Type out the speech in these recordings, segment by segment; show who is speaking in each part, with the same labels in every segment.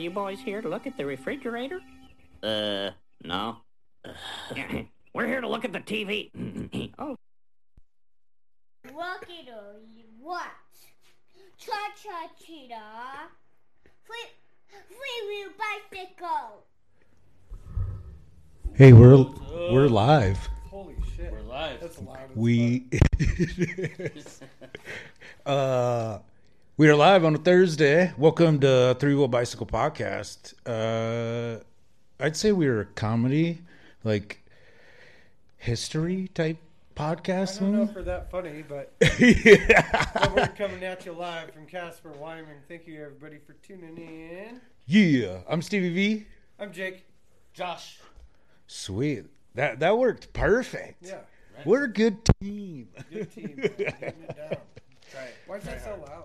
Speaker 1: Are you boys here to look at the refrigerator?
Speaker 2: Uh, no.
Speaker 1: We're here to look at the TV. oh,
Speaker 3: Rocket or what? Cha cha cheetah. Free, free wheel bicycle.
Speaker 4: Hey, we're we're live.
Speaker 5: Holy shit.
Speaker 6: We're live.
Speaker 5: That's loud. as
Speaker 4: We uh we are live on a Thursday. Welcome to Three Wheel Bicycle Podcast. Uh I'd say we're a comedy, like history type podcast.
Speaker 5: I don't know if we're that funny, but
Speaker 4: yeah.
Speaker 5: but we're coming at you live from Casper, Wyoming. Thank you, everybody, for tuning in.
Speaker 4: yeah. I'm Stevie V.
Speaker 5: I'm Jake.
Speaker 6: Josh.
Speaker 4: Sweet. That that worked perfect.
Speaker 5: Yeah,
Speaker 4: We're a good team.
Speaker 5: good team. man. It down.
Speaker 6: Right.
Speaker 5: Why is that so loud?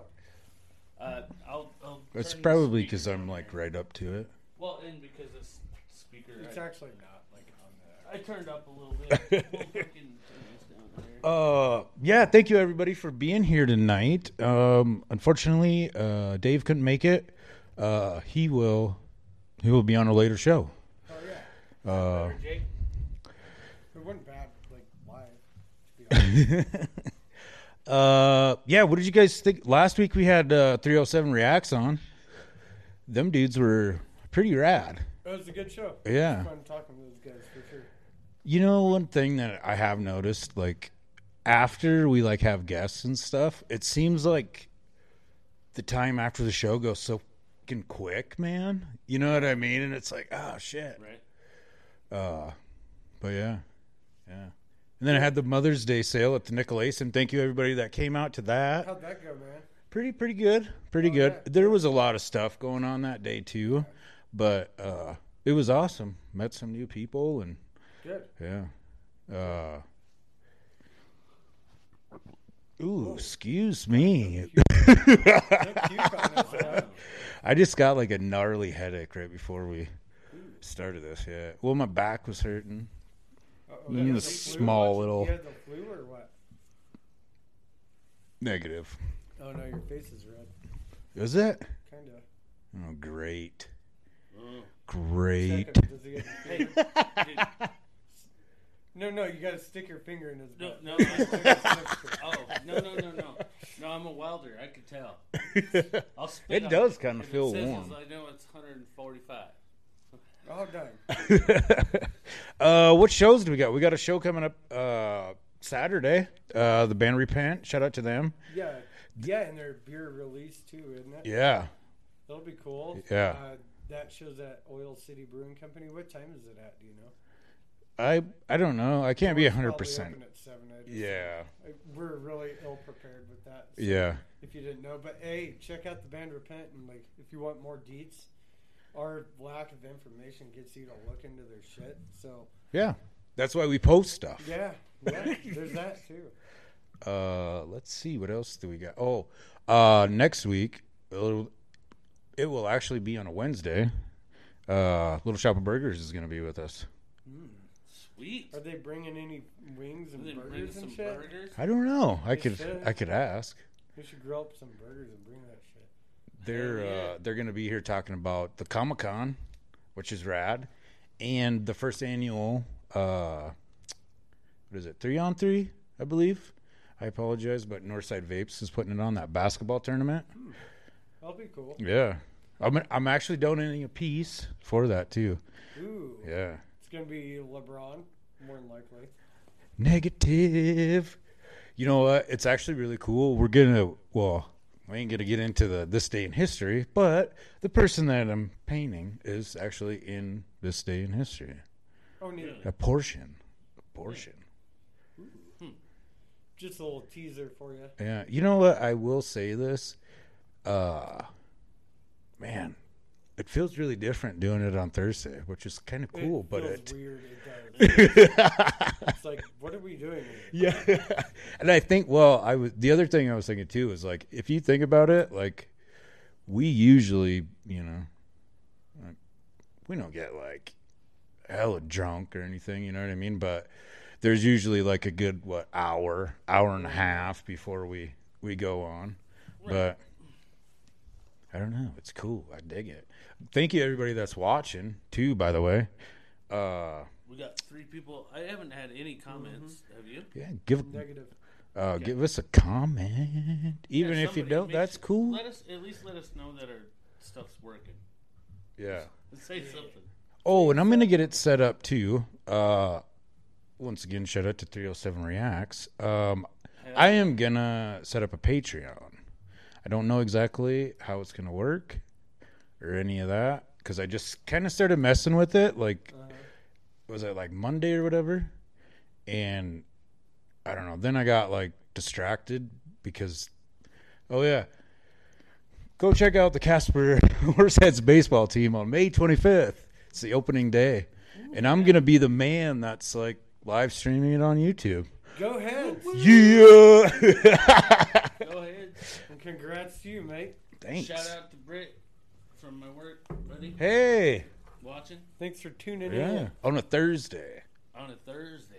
Speaker 6: Uh, I'll, I'll
Speaker 4: It's
Speaker 6: turn the
Speaker 4: probably
Speaker 6: speaker
Speaker 4: because I'm
Speaker 6: down
Speaker 4: like
Speaker 6: there.
Speaker 4: right up to it.
Speaker 6: Well, and because this speaker.
Speaker 5: It's
Speaker 6: I,
Speaker 5: actually not like on the.
Speaker 6: I turned up a little bit. we'll fucking turn this down there.
Speaker 4: Uh, yeah, thank you everybody for being here tonight. Um, unfortunately, uh, Dave couldn't make it. Uh, he will, he will be on a later show.
Speaker 5: Oh yeah,
Speaker 4: Uh,
Speaker 6: Better, Jake.
Speaker 5: it wasn't bad like live. To be honest.
Speaker 4: uh, yeah. What did you guys think? Last week we had uh, 307 reacts on. Them dudes were pretty rad.
Speaker 5: It was a good show.
Speaker 4: Yeah.
Speaker 5: Fun talking to those guys for sure.
Speaker 4: You know, one thing that I have noticed, like after we like have guests and stuff, it seems like the time after the show goes so fucking quick, man. You know what I mean? And it's like, oh shit.
Speaker 6: Right.
Speaker 4: Uh, but yeah, yeah. And then I had the Mother's Day sale at the Nicolaysen. Thank you everybody that came out to that.
Speaker 5: How'd that go, man?
Speaker 4: Pretty, pretty good. Pretty
Speaker 5: Oh,
Speaker 4: good.
Speaker 5: yeah.
Speaker 4: There was a lot of stuff going on that day too, but uh, it was awesome. Met some new people and.
Speaker 5: Good.
Speaker 4: Yeah. Uh. Ooh, excuse me.
Speaker 5: No puke on us, huh?
Speaker 4: I just got like a gnarly headache right before we started this. Yeah. Well, my back was hurting.
Speaker 5: Uh-oh.
Speaker 4: Mm,
Speaker 5: You had
Speaker 4: the
Speaker 5: the flu?
Speaker 4: small little-
Speaker 5: You had the flu or what?
Speaker 4: Negative.
Speaker 5: Oh no, your face is red.
Speaker 4: Is it?
Speaker 5: Kinda.
Speaker 4: Oh, great.
Speaker 6: Oh.
Speaker 4: Great.
Speaker 5: Check him. Does he get
Speaker 6: Hey,
Speaker 5: No, no, you gotta stick your finger in his
Speaker 6: no,
Speaker 5: butt.
Speaker 6: no,
Speaker 5: Stick
Speaker 6: no.
Speaker 5: it next.
Speaker 6: Oh, no, no, no, no. No, I'm a welder. I could tell. I'll spit
Speaker 4: It
Speaker 6: on
Speaker 4: does kinda
Speaker 6: If it
Speaker 4: feel
Speaker 6: says
Speaker 4: warm.
Speaker 6: I know it's 145.
Speaker 5: Oh, dang.
Speaker 4: uh, what shows do we got? We got a show coming up uh, Saturday. Uh, the band Repent. Shout out to them.
Speaker 5: Yeah, yeah, and their beer release too, isn't it?
Speaker 4: Yeah.
Speaker 5: That'll be cool.
Speaker 4: Yeah.
Speaker 5: Uh, that shows at Oil City Brewing Company. What time is it at? Do you know?
Speaker 4: I I don't know. I can't be hundred percent.
Speaker 5: open at seven. I just-
Speaker 4: Yeah.
Speaker 5: We're really ill prepared with that. so
Speaker 4: Yeah.
Speaker 5: If you didn't know, but hey, check out the band Repent, and like, if you want more deets, our lack of information gets you to look into their shit. So
Speaker 4: Yeah. That's why we post stuff.
Speaker 5: yeah, yeah, there's that too.
Speaker 4: Uh, let's see what else do we got. Oh, uh, next week it'll, it will actually be on a Wednesday. Uh, Little Shop of Burgers is going to be with us.
Speaker 6: Sweet.
Speaker 5: Are they bringing any wings and burgers and shit?
Speaker 6: burgers?
Speaker 4: I don't know. I could
Speaker 5: should.
Speaker 4: I could ask.
Speaker 5: We should grill up some burgers and bring that shit.
Speaker 4: They're
Speaker 6: yeah.
Speaker 4: uh, they're going to be here talking about the Comic Con, which is rad, and the first annual uh, what is it? Three on three, I believe. I apologize, but Northside Vapes is putting it on that basketball tournament.
Speaker 5: That'll be cool.
Speaker 4: Yeah, I'm I'm actually donating a piece for that too.
Speaker 5: Ooh,
Speaker 4: Yeah.
Speaker 5: it's gonna be LeBron, more than likely.
Speaker 4: Negative. You know what? It's actually really cool. We're gonna well, we ain't gonna get into the this day in history, but the person that I'm painting is actually in this day in history.
Speaker 5: Oh, neat.
Speaker 4: A portion. A portion.
Speaker 5: Just a little teaser for you.
Speaker 4: Yeah. You know what? I will say this. Uh man, it feels really different doing it on Thursday, which is kind of cool,
Speaker 5: it
Speaker 4: but it
Speaker 5: weird. It's like, what are we doing? Here?
Speaker 4: Yeah. and I think well, I was the other thing I was thinking too is like if you think about it, like we usually, you know, like, we don't get like hella drunk or anything, you know what I mean? But there's usually like a good what hour, hour and a mm-hmm. half before we we go on. But I don't know. It's cool. I dig it. Thank you everybody that's watching too. By the way, uh,
Speaker 6: We got three people. I haven't had any comments.
Speaker 5: Mm-hmm.
Speaker 6: Have you?
Speaker 4: yeah, give
Speaker 5: Negative.
Speaker 4: uh, give us a comment, even
Speaker 6: Yeah,
Speaker 4: if you don't. That's
Speaker 6: sure-
Speaker 4: cool.
Speaker 6: Let us at least let us know that our stuff's working.
Speaker 4: Yeah.
Speaker 6: Say something.
Speaker 4: Oh, and I'm gonna get it set up too. Uh, once again, shout out to 307 Reacts. Um, I am gonna set up a Patreon. I don't know exactly how it's gonna work or any of that because I just kind of started messing with it. Like, uh-huh. was it like Monday or whatever? And I don't know. Then I got like distracted because, oh yeah, go check out the Casper Horseheads baseball team on May 25th. It's the opening day, and I'm gonna be the man that's like live streaming it on YouTube.
Speaker 5: Go ahead.
Speaker 4: Yeah.
Speaker 6: Go ahead.
Speaker 5: And congrats to you, mate.
Speaker 4: Thanks.
Speaker 6: Shout out to Britt from my work, buddy.
Speaker 4: Hey.
Speaker 6: Watching
Speaker 5: Thanks for tuning
Speaker 4: Yeah.
Speaker 5: in.
Speaker 4: On a Thursday.
Speaker 6: on a Thursday.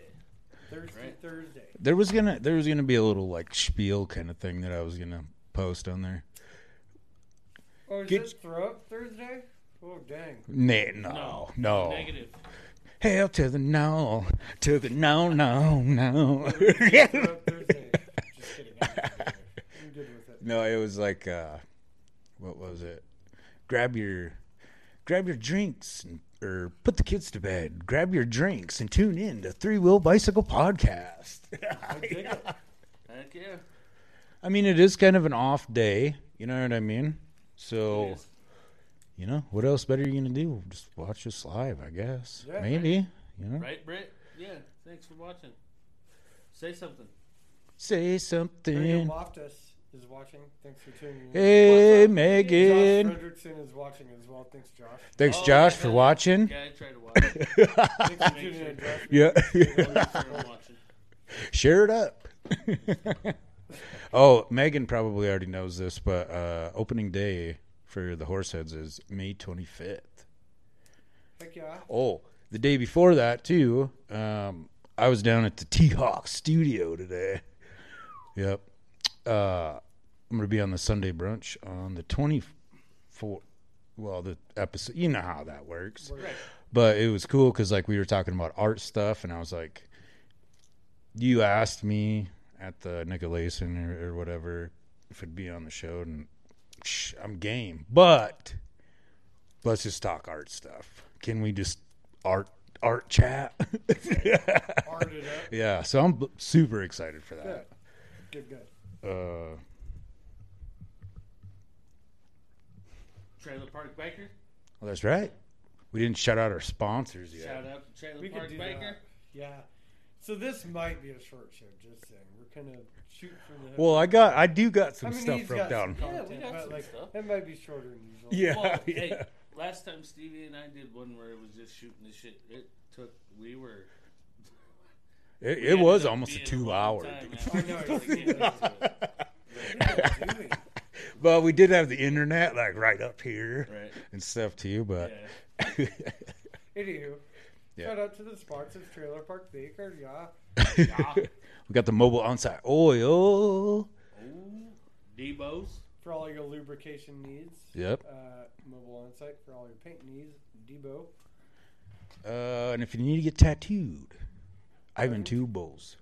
Speaker 5: Thursday,
Speaker 6: Right.
Speaker 5: Thursday.
Speaker 4: There was gonna there was gonna be a little like spiel kind of thing that I was gonna post on there.
Speaker 5: Oh, is
Speaker 4: Get-
Speaker 5: it throw up Thursday? Oh, dang.
Speaker 4: Nah, no, no.
Speaker 6: Negative.
Speaker 4: Hell to the no, to the no, no, no.
Speaker 5: Throw up Thursday. Just kidding. I'm I'm good with it.
Speaker 4: no, it was like uh, what was it? Grab your, grab your drinks and, or put the kids to bed. Grab your drinks and tune in to Three Wheel Bicycle Podcast.
Speaker 5: I dig it.
Speaker 6: Heck yeah.
Speaker 4: I mean, it is kind of an off day. You know what I mean? So you know what else better are you gonna do? Just watch us live, I guess.
Speaker 5: Yeah.
Speaker 4: Maybe you know.
Speaker 6: Right, Britt? Yeah. Thanks for watching. Say something.
Speaker 4: Say
Speaker 5: Megan
Speaker 4: something.
Speaker 5: Loftus is watching. Thanks for tuning in.
Speaker 4: Hey,
Speaker 5: Josh
Speaker 4: Megan.
Speaker 5: Fredrickson is watching as well. Thanks, Josh.
Speaker 4: Thanks,
Speaker 6: Oh,
Speaker 4: Josh,
Speaker 6: yeah,
Speaker 4: for watching.
Speaker 6: Yeah, I try to watch.
Speaker 5: Thanks for tuning
Speaker 6: sure.
Speaker 5: in, Josh.
Speaker 4: Yeah.
Speaker 6: Make sure watching.
Speaker 4: Share it up. oh, Megan probably already knows this, but uh, opening day for the Horseheads is May 25th.
Speaker 5: Heck yeah.
Speaker 4: Oh, the day before that, too, um, I was down at the T Hawk studio today. Yep. Uh, I'm going to be on the Sunday brunch on the 24th. Well, the episode, you know how that works.
Speaker 5: Right.
Speaker 4: But it was cool because, like, we were talking about art stuff, and I was like, you asked me at the Nicolaysen or, or whatever if it'd be on the show, and shh, I'm game. But let's just talk art stuff. Can we just art art chat?
Speaker 5: Art it up.
Speaker 4: yeah, so I'm super excited for
Speaker 5: Good.
Speaker 4: that.
Speaker 5: Good, good.
Speaker 4: Uh,
Speaker 6: Trailer Park Baker.
Speaker 4: well, that's right. We didn't shout out our sponsors yet.
Speaker 6: Shout out to Trailer
Speaker 5: We could
Speaker 6: Park
Speaker 5: do
Speaker 6: Baker.
Speaker 5: that. Yeah. So this might be a short show, just saying. We're kind of shooting from the hip.
Speaker 4: Well, I got, I do got some
Speaker 5: I mean,
Speaker 4: stuff
Speaker 5: he's
Speaker 4: wrote
Speaker 5: got
Speaker 4: down.
Speaker 5: some
Speaker 6: Yeah,
Speaker 5: content,
Speaker 6: we got
Speaker 5: but
Speaker 6: some
Speaker 5: like,
Speaker 6: stuff.
Speaker 5: It might be shorter than usual.
Speaker 4: Yeah,
Speaker 6: Well,
Speaker 4: yeah.
Speaker 6: hey, last time Stevie and I did one where it was just shooting the shit. It took. We were.
Speaker 4: It, it was almost a two
Speaker 6: long
Speaker 4: hour.
Speaker 6: time
Speaker 4: dude.
Speaker 6: after
Speaker 5: I know,
Speaker 6: we
Speaker 5: it's
Speaker 6: started getting into it.
Speaker 5: What are you doing?
Speaker 4: But we did have the internet like right up here
Speaker 6: Right.
Speaker 4: and stuff too. But
Speaker 6: Yeah.
Speaker 5: Anywho,
Speaker 4: Yeah.
Speaker 5: shout out to the sponsors, Trailer Park Baker. Yeah.
Speaker 6: Yeah.
Speaker 4: we got the mobile onsite oil.
Speaker 6: Ooh, Debo's.
Speaker 5: For all your lubrication needs.
Speaker 4: Yep.
Speaker 5: Uh, mobile on site for all your paint needs. Debo.
Speaker 4: Uh, and if you need to get tattooed, Ivan Two Bulls,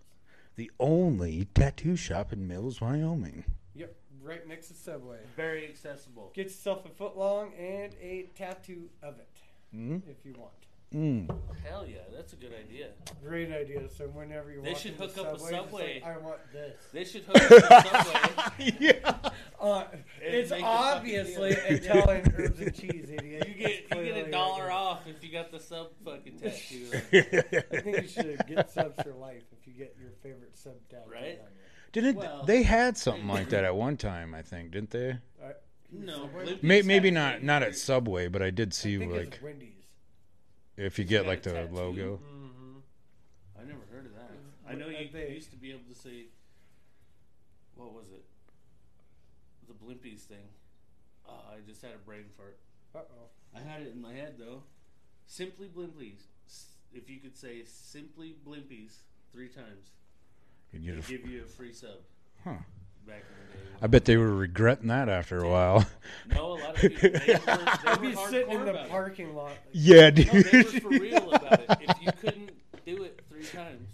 Speaker 4: the only tattoo shop in Mills, Wyoming.
Speaker 5: Yep. Right next to Subway.
Speaker 6: Very accessible.
Speaker 5: Get yourself a foot long and a tattoo of it
Speaker 4: Mm?
Speaker 5: if you want.
Speaker 4: Mm.
Speaker 6: Hell yeah, that's a good idea.
Speaker 5: Great idea. So whenever you
Speaker 6: They
Speaker 5: walk
Speaker 6: should
Speaker 5: into
Speaker 6: hook up a
Speaker 5: Subway. Like, I want this.
Speaker 6: They should hook up a Subway.
Speaker 4: yeah.
Speaker 5: Uh, it's
Speaker 6: make the fucking
Speaker 5: obviously
Speaker 6: deal.
Speaker 5: Italian herbs and cheese, idiot.
Speaker 6: You get you get a dollar
Speaker 5: there.
Speaker 6: off if you got the sub fucking tattoo.
Speaker 5: I think you should get subs for life if you get your favorite sub tattoo.
Speaker 6: Right?
Speaker 4: Didn't
Speaker 6: Well-
Speaker 4: they had something like that at one time? I think didn't they?
Speaker 5: Uh,
Speaker 6: no,
Speaker 5: Subway?
Speaker 4: Maybe not not at Subway, but I did see
Speaker 5: I think
Speaker 4: like
Speaker 5: it's Wendy's.
Speaker 4: If you
Speaker 6: you
Speaker 4: get like the
Speaker 6: tattoo.
Speaker 4: logo.
Speaker 5: Mm-hmm.
Speaker 6: I never heard of that. I know you
Speaker 5: Uh, they-
Speaker 6: used to be able to say, what was it? The Blimpies thing. Oh, I just had a brain fart.
Speaker 5: Uh oh.
Speaker 6: I had it in my head though. Simply Blimpies. If you could say Simply Blimpies three times,
Speaker 4: You'd get a
Speaker 6: they
Speaker 4: f-
Speaker 6: give you a free sub.
Speaker 4: Huh.
Speaker 6: Back in the day.
Speaker 4: I bet they were regretting that after a while.
Speaker 6: No, a lot Dude, they were, they
Speaker 5: I'd be sitting in the
Speaker 6: about it.
Speaker 5: parking lot. like,
Speaker 4: yeah,
Speaker 6: No, they were
Speaker 4: dude.
Speaker 6: for real about it. If you couldn't do it three times,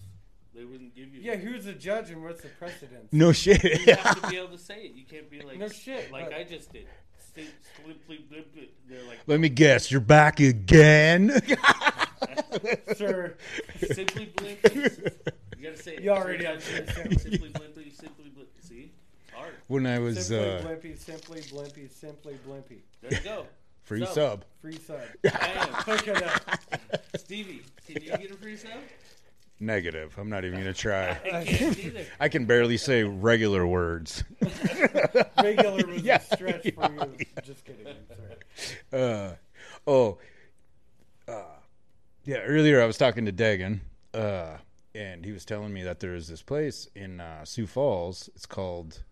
Speaker 6: they wouldn't give you.
Speaker 5: Yeah, who's the judge and what's the precedent?
Speaker 4: no shit.
Speaker 6: You have to be able to say it. You can't be like
Speaker 5: No shit,
Speaker 6: like
Speaker 5: but-
Speaker 6: I just did. Sim- Simply, blip, blip. they're like
Speaker 4: Let me guess, you're back again.
Speaker 5: Sir,
Speaker 6: simply blimpy. You gotta say it.
Speaker 5: You already have to say.
Speaker 6: Simply blimpy, simply blip. See, it's hard.
Speaker 4: when I was
Speaker 5: simply
Speaker 4: uh,
Speaker 5: blimpy, simply blimpy, simply blimpy.
Speaker 6: There you go.
Speaker 4: free
Speaker 6: So-
Speaker 4: sub.
Speaker 5: Free sub.
Speaker 6: Bam.
Speaker 5: Hook it up.
Speaker 6: Stevie, can you get a free sub?
Speaker 4: Negative. I'm not even gonna try.
Speaker 6: I can't either.
Speaker 4: I can barely say regular words.
Speaker 5: Regular was
Speaker 4: Yeah.
Speaker 5: a stretch for you. Just kidding. I'm Sorry.
Speaker 4: Uh, oh, uh, yeah. Earlier I was talking to Dagan, uh, and he was telling me that there is this place in uh, Sioux Falls. It's called.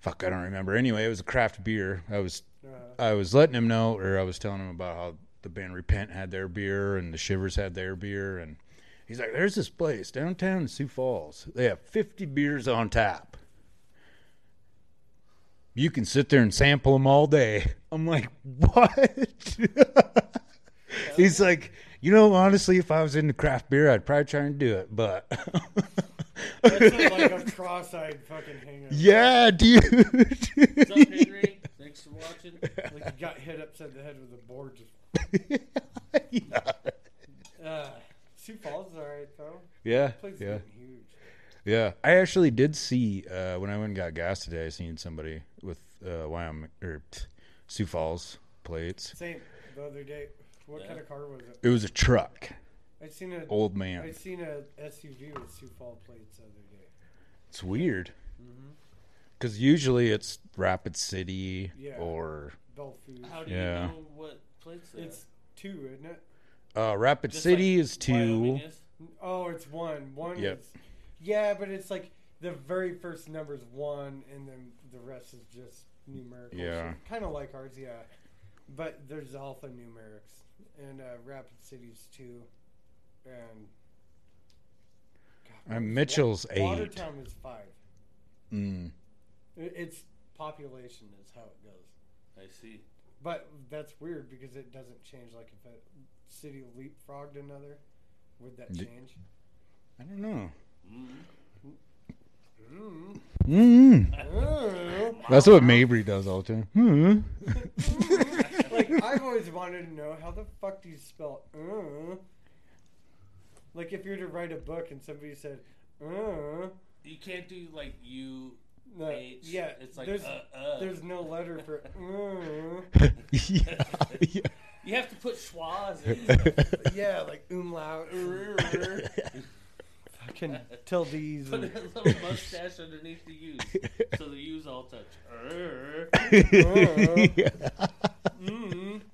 Speaker 4: Fuck, I don't remember. Anyway, it was a craft beer. I was
Speaker 5: Uh,
Speaker 4: I was letting him know, or I was telling him about how the band Repent had their beer and the Shiverz had their beer, and he's like, "There's this place downtown in Sioux Falls. They have 50 beers on tap. You can sit there and sample them all day." I'm like, "What?" he's like, "You know, honestly, if I was into craft beer, I'd probably try and do it, but."
Speaker 5: that's like a cross-eyed fucking hangover.
Speaker 4: yeah, dude.
Speaker 6: What's up, Henry? Thanks for watching.
Speaker 5: Like you got hit upside the head with a board. Just, uh, Sioux Falls is alright though.
Speaker 4: yeah,
Speaker 5: Place
Speaker 4: yeah.
Speaker 5: huge.
Speaker 4: Yeah, I actually did see uh, when I went and got gas today. I seen somebody with uh, Wyoming or pff, Sioux Falls plates.
Speaker 5: Same the other day. What
Speaker 6: Yeah.
Speaker 5: kind of car was it?
Speaker 4: It was a truck,
Speaker 5: I seen a
Speaker 4: old man.
Speaker 5: I
Speaker 4: man.
Speaker 5: seen a SUV with Sioux Falls plates the other day.
Speaker 4: It's weird because usually it's Rapid City
Speaker 5: Yeah.
Speaker 4: or
Speaker 5: Bell
Speaker 6: How do
Speaker 4: Yeah.
Speaker 6: you know what plates
Speaker 5: It's two, isn't it?
Speaker 4: uh, Rapid
Speaker 6: Just
Speaker 4: City
Speaker 6: like
Speaker 4: is two.
Speaker 6: Wyoming is?
Speaker 5: Oh, it's one. One
Speaker 4: Yep.
Speaker 5: is yeah, but it's like the very first number is one, and then the rest is just numerical.
Speaker 4: Yeah.
Speaker 5: kind of like ours, yeah. But there's alphanumerics, and uh, Rapid City's two, and God,
Speaker 4: And
Speaker 5: where's
Speaker 4: Mitchell's
Speaker 5: Wa-
Speaker 4: eight.
Speaker 5: Watertown is five.
Speaker 4: Mm.
Speaker 5: I- It's population is how it goes.
Speaker 6: I see.
Speaker 5: But that's weird because it doesn't change. Like if a city leapfrogged another, would that change?
Speaker 4: I don't know.
Speaker 6: Mm.
Speaker 5: Mm.
Speaker 4: Mm.
Speaker 5: Mm.
Speaker 4: That's what Mabry does all the time. Hmm.
Speaker 5: like I've always wanted to know how the fuck do you spell uh? Like if you were to write a book and somebody said uh,
Speaker 6: You can't do like you.
Speaker 5: no,
Speaker 6: H.
Speaker 5: yeah,
Speaker 6: It's like,
Speaker 5: there's
Speaker 6: uh, uh.
Speaker 5: there's no letter for uh.
Speaker 4: yeah, yeah.
Speaker 6: You have to put schwas in.
Speaker 5: yeah, like umlaut. Fucking tildes.
Speaker 6: Put a little mustache underneath the U's, so the U's all touch. Err.
Speaker 5: Mm.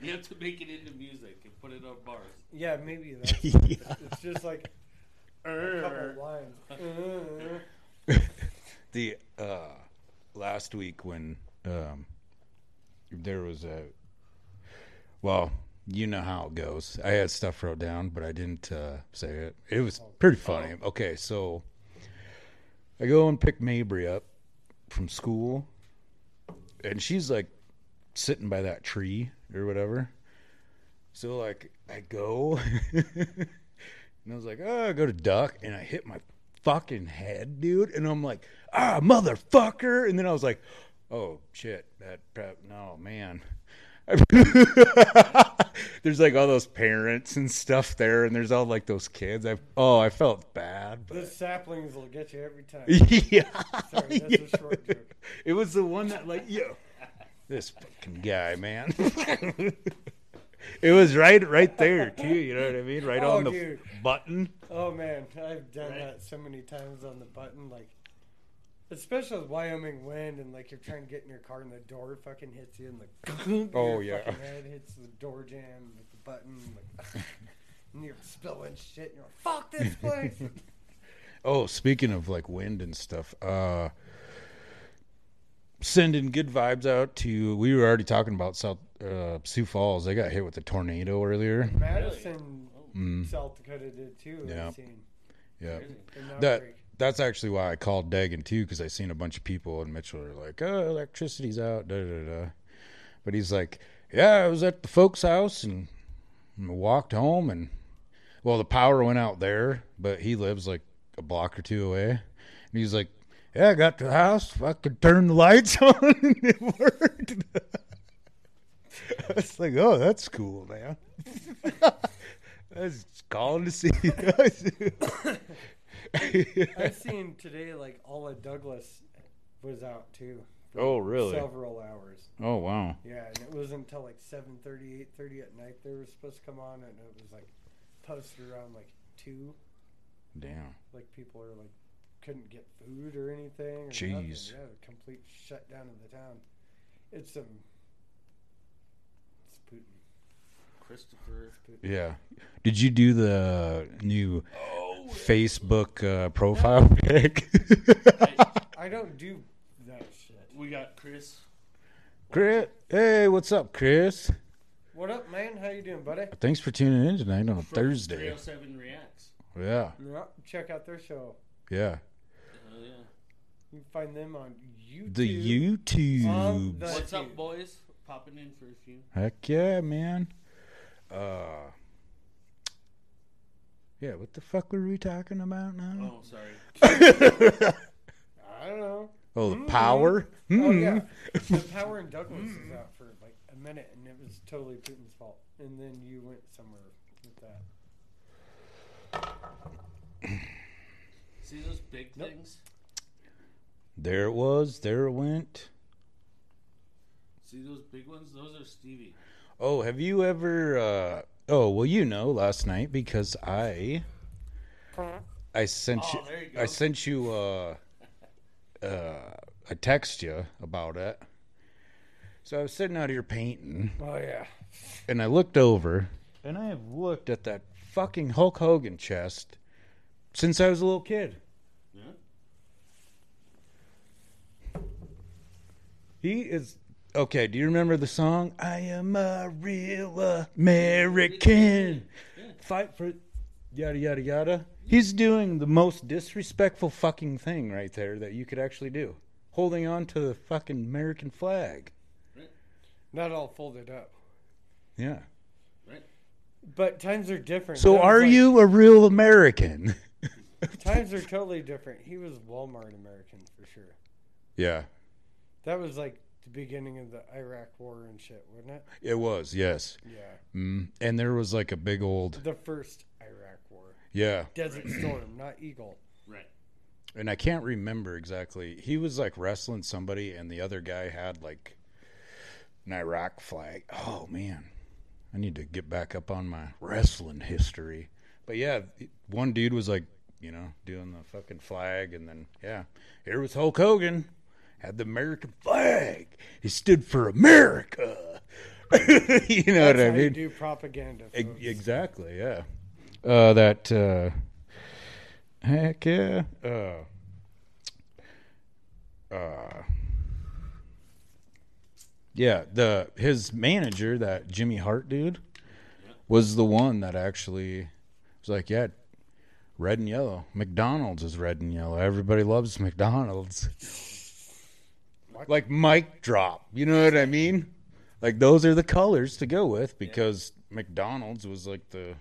Speaker 6: You have to make it into music and put it on bars.
Speaker 5: Yeah, maybe that's
Speaker 4: Yeah.
Speaker 5: it's just like a
Speaker 6: Err.
Speaker 5: couple lines.
Speaker 4: The uh last week when um there was a well you know how it goes i had stuff wrote down but i didn't uh say it it was pretty funny okay so i go and pick mabry up from school and she's like sitting by that tree or whatever so like i go and i was like oh i go to duck and i hit my fucking head, dude. And I'm like, ah, motherfucker. And then I was like, oh shit, that prep. No, man. there's like all those parents and stuff there, and there's all like those kids. I oh, I felt bad.
Speaker 5: The
Speaker 4: But
Speaker 5: saplings will get you every time.
Speaker 4: yeah,
Speaker 5: Sorry, that's a short joke.
Speaker 4: it was the one that like yo, this fucking guy, man. it was right, right there too. You know what I mean? Right
Speaker 5: Oh,
Speaker 4: on the
Speaker 5: dude.
Speaker 4: button.
Speaker 5: Oh man, I've done that so many times on the button, like especially with Wyoming wind and like you're trying to get in your car and the door fucking hits you and like
Speaker 4: Oh,
Speaker 5: your
Speaker 4: yeah.
Speaker 5: fucking head hits the door jam with the button like and you're spilling shit and you're like, fuck this place.
Speaker 4: Oh, speaking of like wind and stuff, uh sending good vibes out to we were already talking about South uh Sioux Falls. They got hit with a tornado earlier.
Speaker 5: Madison,
Speaker 4: Mm.
Speaker 5: South Dakota did too.
Speaker 4: Yeah. Yeah. That- that's actually why I called Dagan too, because I seen a bunch of people in Mitchell are like, "Oh, electricity's out." Da da da. But he's like, "Yeah, I was at the folks' house and, and walked home, and well, the power went out there, but he lives like a block or two away, and he's like." Yeah, I got to the house. I could turn the lights on and it worked. I was like, oh, that's cool, man. I was calling to see.
Speaker 5: I've seen today like all of Douglas was out too.
Speaker 4: Oh, really?
Speaker 5: Several hours.
Speaker 4: oh, wow.
Speaker 5: Yeah, and it wasn't until like 7.30, 8.30 at night they were supposed to come on, and it was like posted around like two.
Speaker 4: Damn.
Speaker 5: Like people are like couldn't get food or anything. Or
Speaker 4: Jeez.
Speaker 5: Nothing. Yeah, a complete shutdown of the town. It's um. It's Putin.
Speaker 6: Christopher.
Speaker 4: Yeah. Did you do the new Facebook uh, profile pic?
Speaker 5: I don't do that shit.
Speaker 6: We got Chris.
Speaker 4: Chris, hey, what's up, Chris?
Speaker 5: What up, man? How you doing, buddy?
Speaker 4: Thanks for tuning in tonight on a
Speaker 6: from
Speaker 4: Thursday.
Speaker 6: 307 Reacts.
Speaker 4: Yeah,
Speaker 5: Yeah, check out their show.
Speaker 4: yeah.
Speaker 6: Oh, yeah.
Speaker 5: You can find them on YouTube.
Speaker 4: The YouTube.
Speaker 6: What's up, boys? Popping in for a few.
Speaker 4: Heck yeah, man. Uh, yeah. What the fuck were we talking about now?
Speaker 6: Oh, sorry.
Speaker 5: I don't know.
Speaker 4: Oh, the power.
Speaker 5: Oh
Speaker 4: Hmm.
Speaker 5: yeah, the Power in Douglas is out for like a minute, and it was totally Putin's fault. And then you went somewhere with that.
Speaker 6: See those big
Speaker 5: Nope.
Speaker 6: things?
Speaker 4: There it was. There it went.
Speaker 6: See those big ones? Those are Stevie.
Speaker 4: Oh, have you ever? Uh, oh, well, you know, last night because I, I sent
Speaker 6: Oh,
Speaker 4: you,
Speaker 6: you.
Speaker 4: I sent you, uh, uh, I text you about it. So I was sitting out here painting,
Speaker 5: Oh yeah,
Speaker 4: and I looked over, and I have looked at that fucking Hulk Hogan chest since I was a little kid.
Speaker 6: Yeah.
Speaker 4: He is okay. Do you remember the song? I am a real American. Fight for yada yada yada. He's doing the most disrespectful fucking thing right there that you could actually do. Holding on to the fucking American flag.
Speaker 5: not all folded up,
Speaker 4: Yeah. Right.
Speaker 5: But times are different.
Speaker 4: So
Speaker 5: That
Speaker 4: are
Speaker 5: like-
Speaker 4: you a real American?
Speaker 5: Times are totally different. He was Walmart American for sure.
Speaker 4: yeah.
Speaker 5: That was like the beginning of the Iraq War and shit, wasn't it?
Speaker 4: It was, yes.
Speaker 5: Yeah,
Speaker 4: Mm. And there was like a big old
Speaker 5: the first Iraq War,
Speaker 4: yeah.
Speaker 5: Desert Storm, not Eagle.
Speaker 6: Right.
Speaker 4: and I can't remember exactly. He was like wrestling somebody, and the other guy had like an Iraq flag. Oh man, I need to get back up on my wrestling history. But yeah, one dude was like, you know, doing the fucking flag, and then yeah, here was Hulk Hogan, had the American flag. He stood for America. you know what I mean?
Speaker 5: do propaganda.
Speaker 4: E- Exactly, yeah. Uh, that uh, heck yeah. Uh, uh, yeah, the his manager, that Jimmy Hart dude, was the one that actually was like, yeah, red and yellow. McDonald's is red and yellow. Everybody loves McDonald's. Like mic drop, you know what I mean? Like those are the colors to go with because McDonald's was like the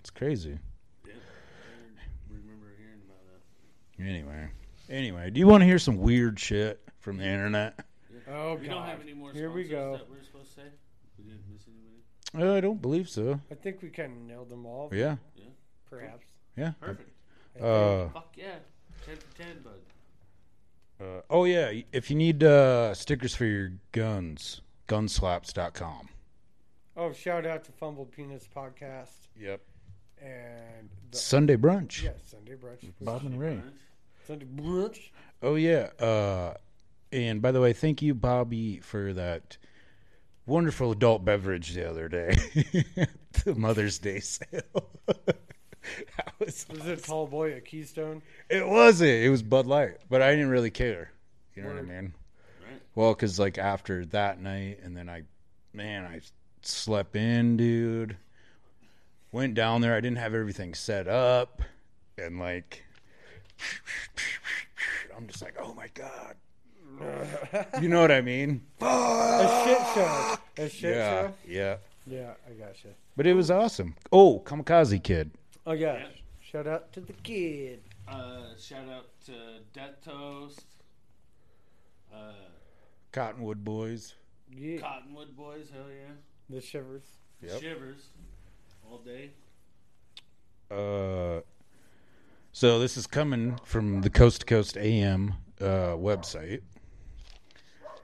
Speaker 4: it's crazy.
Speaker 6: Yeah. I remember hearing about that.
Speaker 4: Anyway. Anyway, do you want to hear some weird shit from the internet?
Speaker 5: Oh
Speaker 6: We
Speaker 5: god.
Speaker 6: don't have any more
Speaker 5: Here we go.
Speaker 6: that we're supposed to say? We didn't miss anybody?
Speaker 4: Uh, I don't believe so.
Speaker 5: I think we kind of nailed them all.
Speaker 4: Yeah.
Speaker 5: Perhaps.
Speaker 4: Yeah.
Speaker 6: Perfect.
Speaker 4: Uh,
Speaker 6: Fuck yeah. 10 for 10, bud.
Speaker 4: Uh, oh yeah, if you need uh, stickers for your guns, gunslaps.com.
Speaker 5: Oh, shout out to Fumbled Penis Podcast
Speaker 4: Yep.
Speaker 5: and the,
Speaker 4: Sunday brunch.
Speaker 5: yeah, Sunday brunch.
Speaker 4: Bob and Ray.
Speaker 5: Sunday brunch.
Speaker 4: Oh yeah. Uh, and by the way, thank you, Bobby, for that wonderful adult beverage the other day. the Mother's Day sale. that was
Speaker 5: Was it Tall Boy at Keystone?
Speaker 4: It wasn't. It was Bud Light, but I didn't really care. You know what I mean?
Speaker 6: Right.
Speaker 4: Well, because like after that night, and then I, man, I slept in, dude. Went down there. I didn't have everything set up, and like, I'm just like, oh my god. You know what I mean?
Speaker 5: A shit show. A shit
Speaker 4: yeah,
Speaker 5: show.
Speaker 4: yeah.
Speaker 5: Yeah, I gotcha.
Speaker 4: But it was awesome. Oh, Kamikaze Kid.
Speaker 5: Oh yeah.
Speaker 6: Yeah.
Speaker 5: Shout out to the kid.
Speaker 6: Uh, shout out to Death Toast, uh,
Speaker 4: Cottonwood Boys.
Speaker 5: Yeah.
Speaker 6: Cottonwood Boys, hell yeah.
Speaker 5: The Shiverz.
Speaker 4: Yep.
Speaker 6: Shiverz, all day.
Speaker 4: Uh, so this is coming from the Coast to Coast AM uh, website.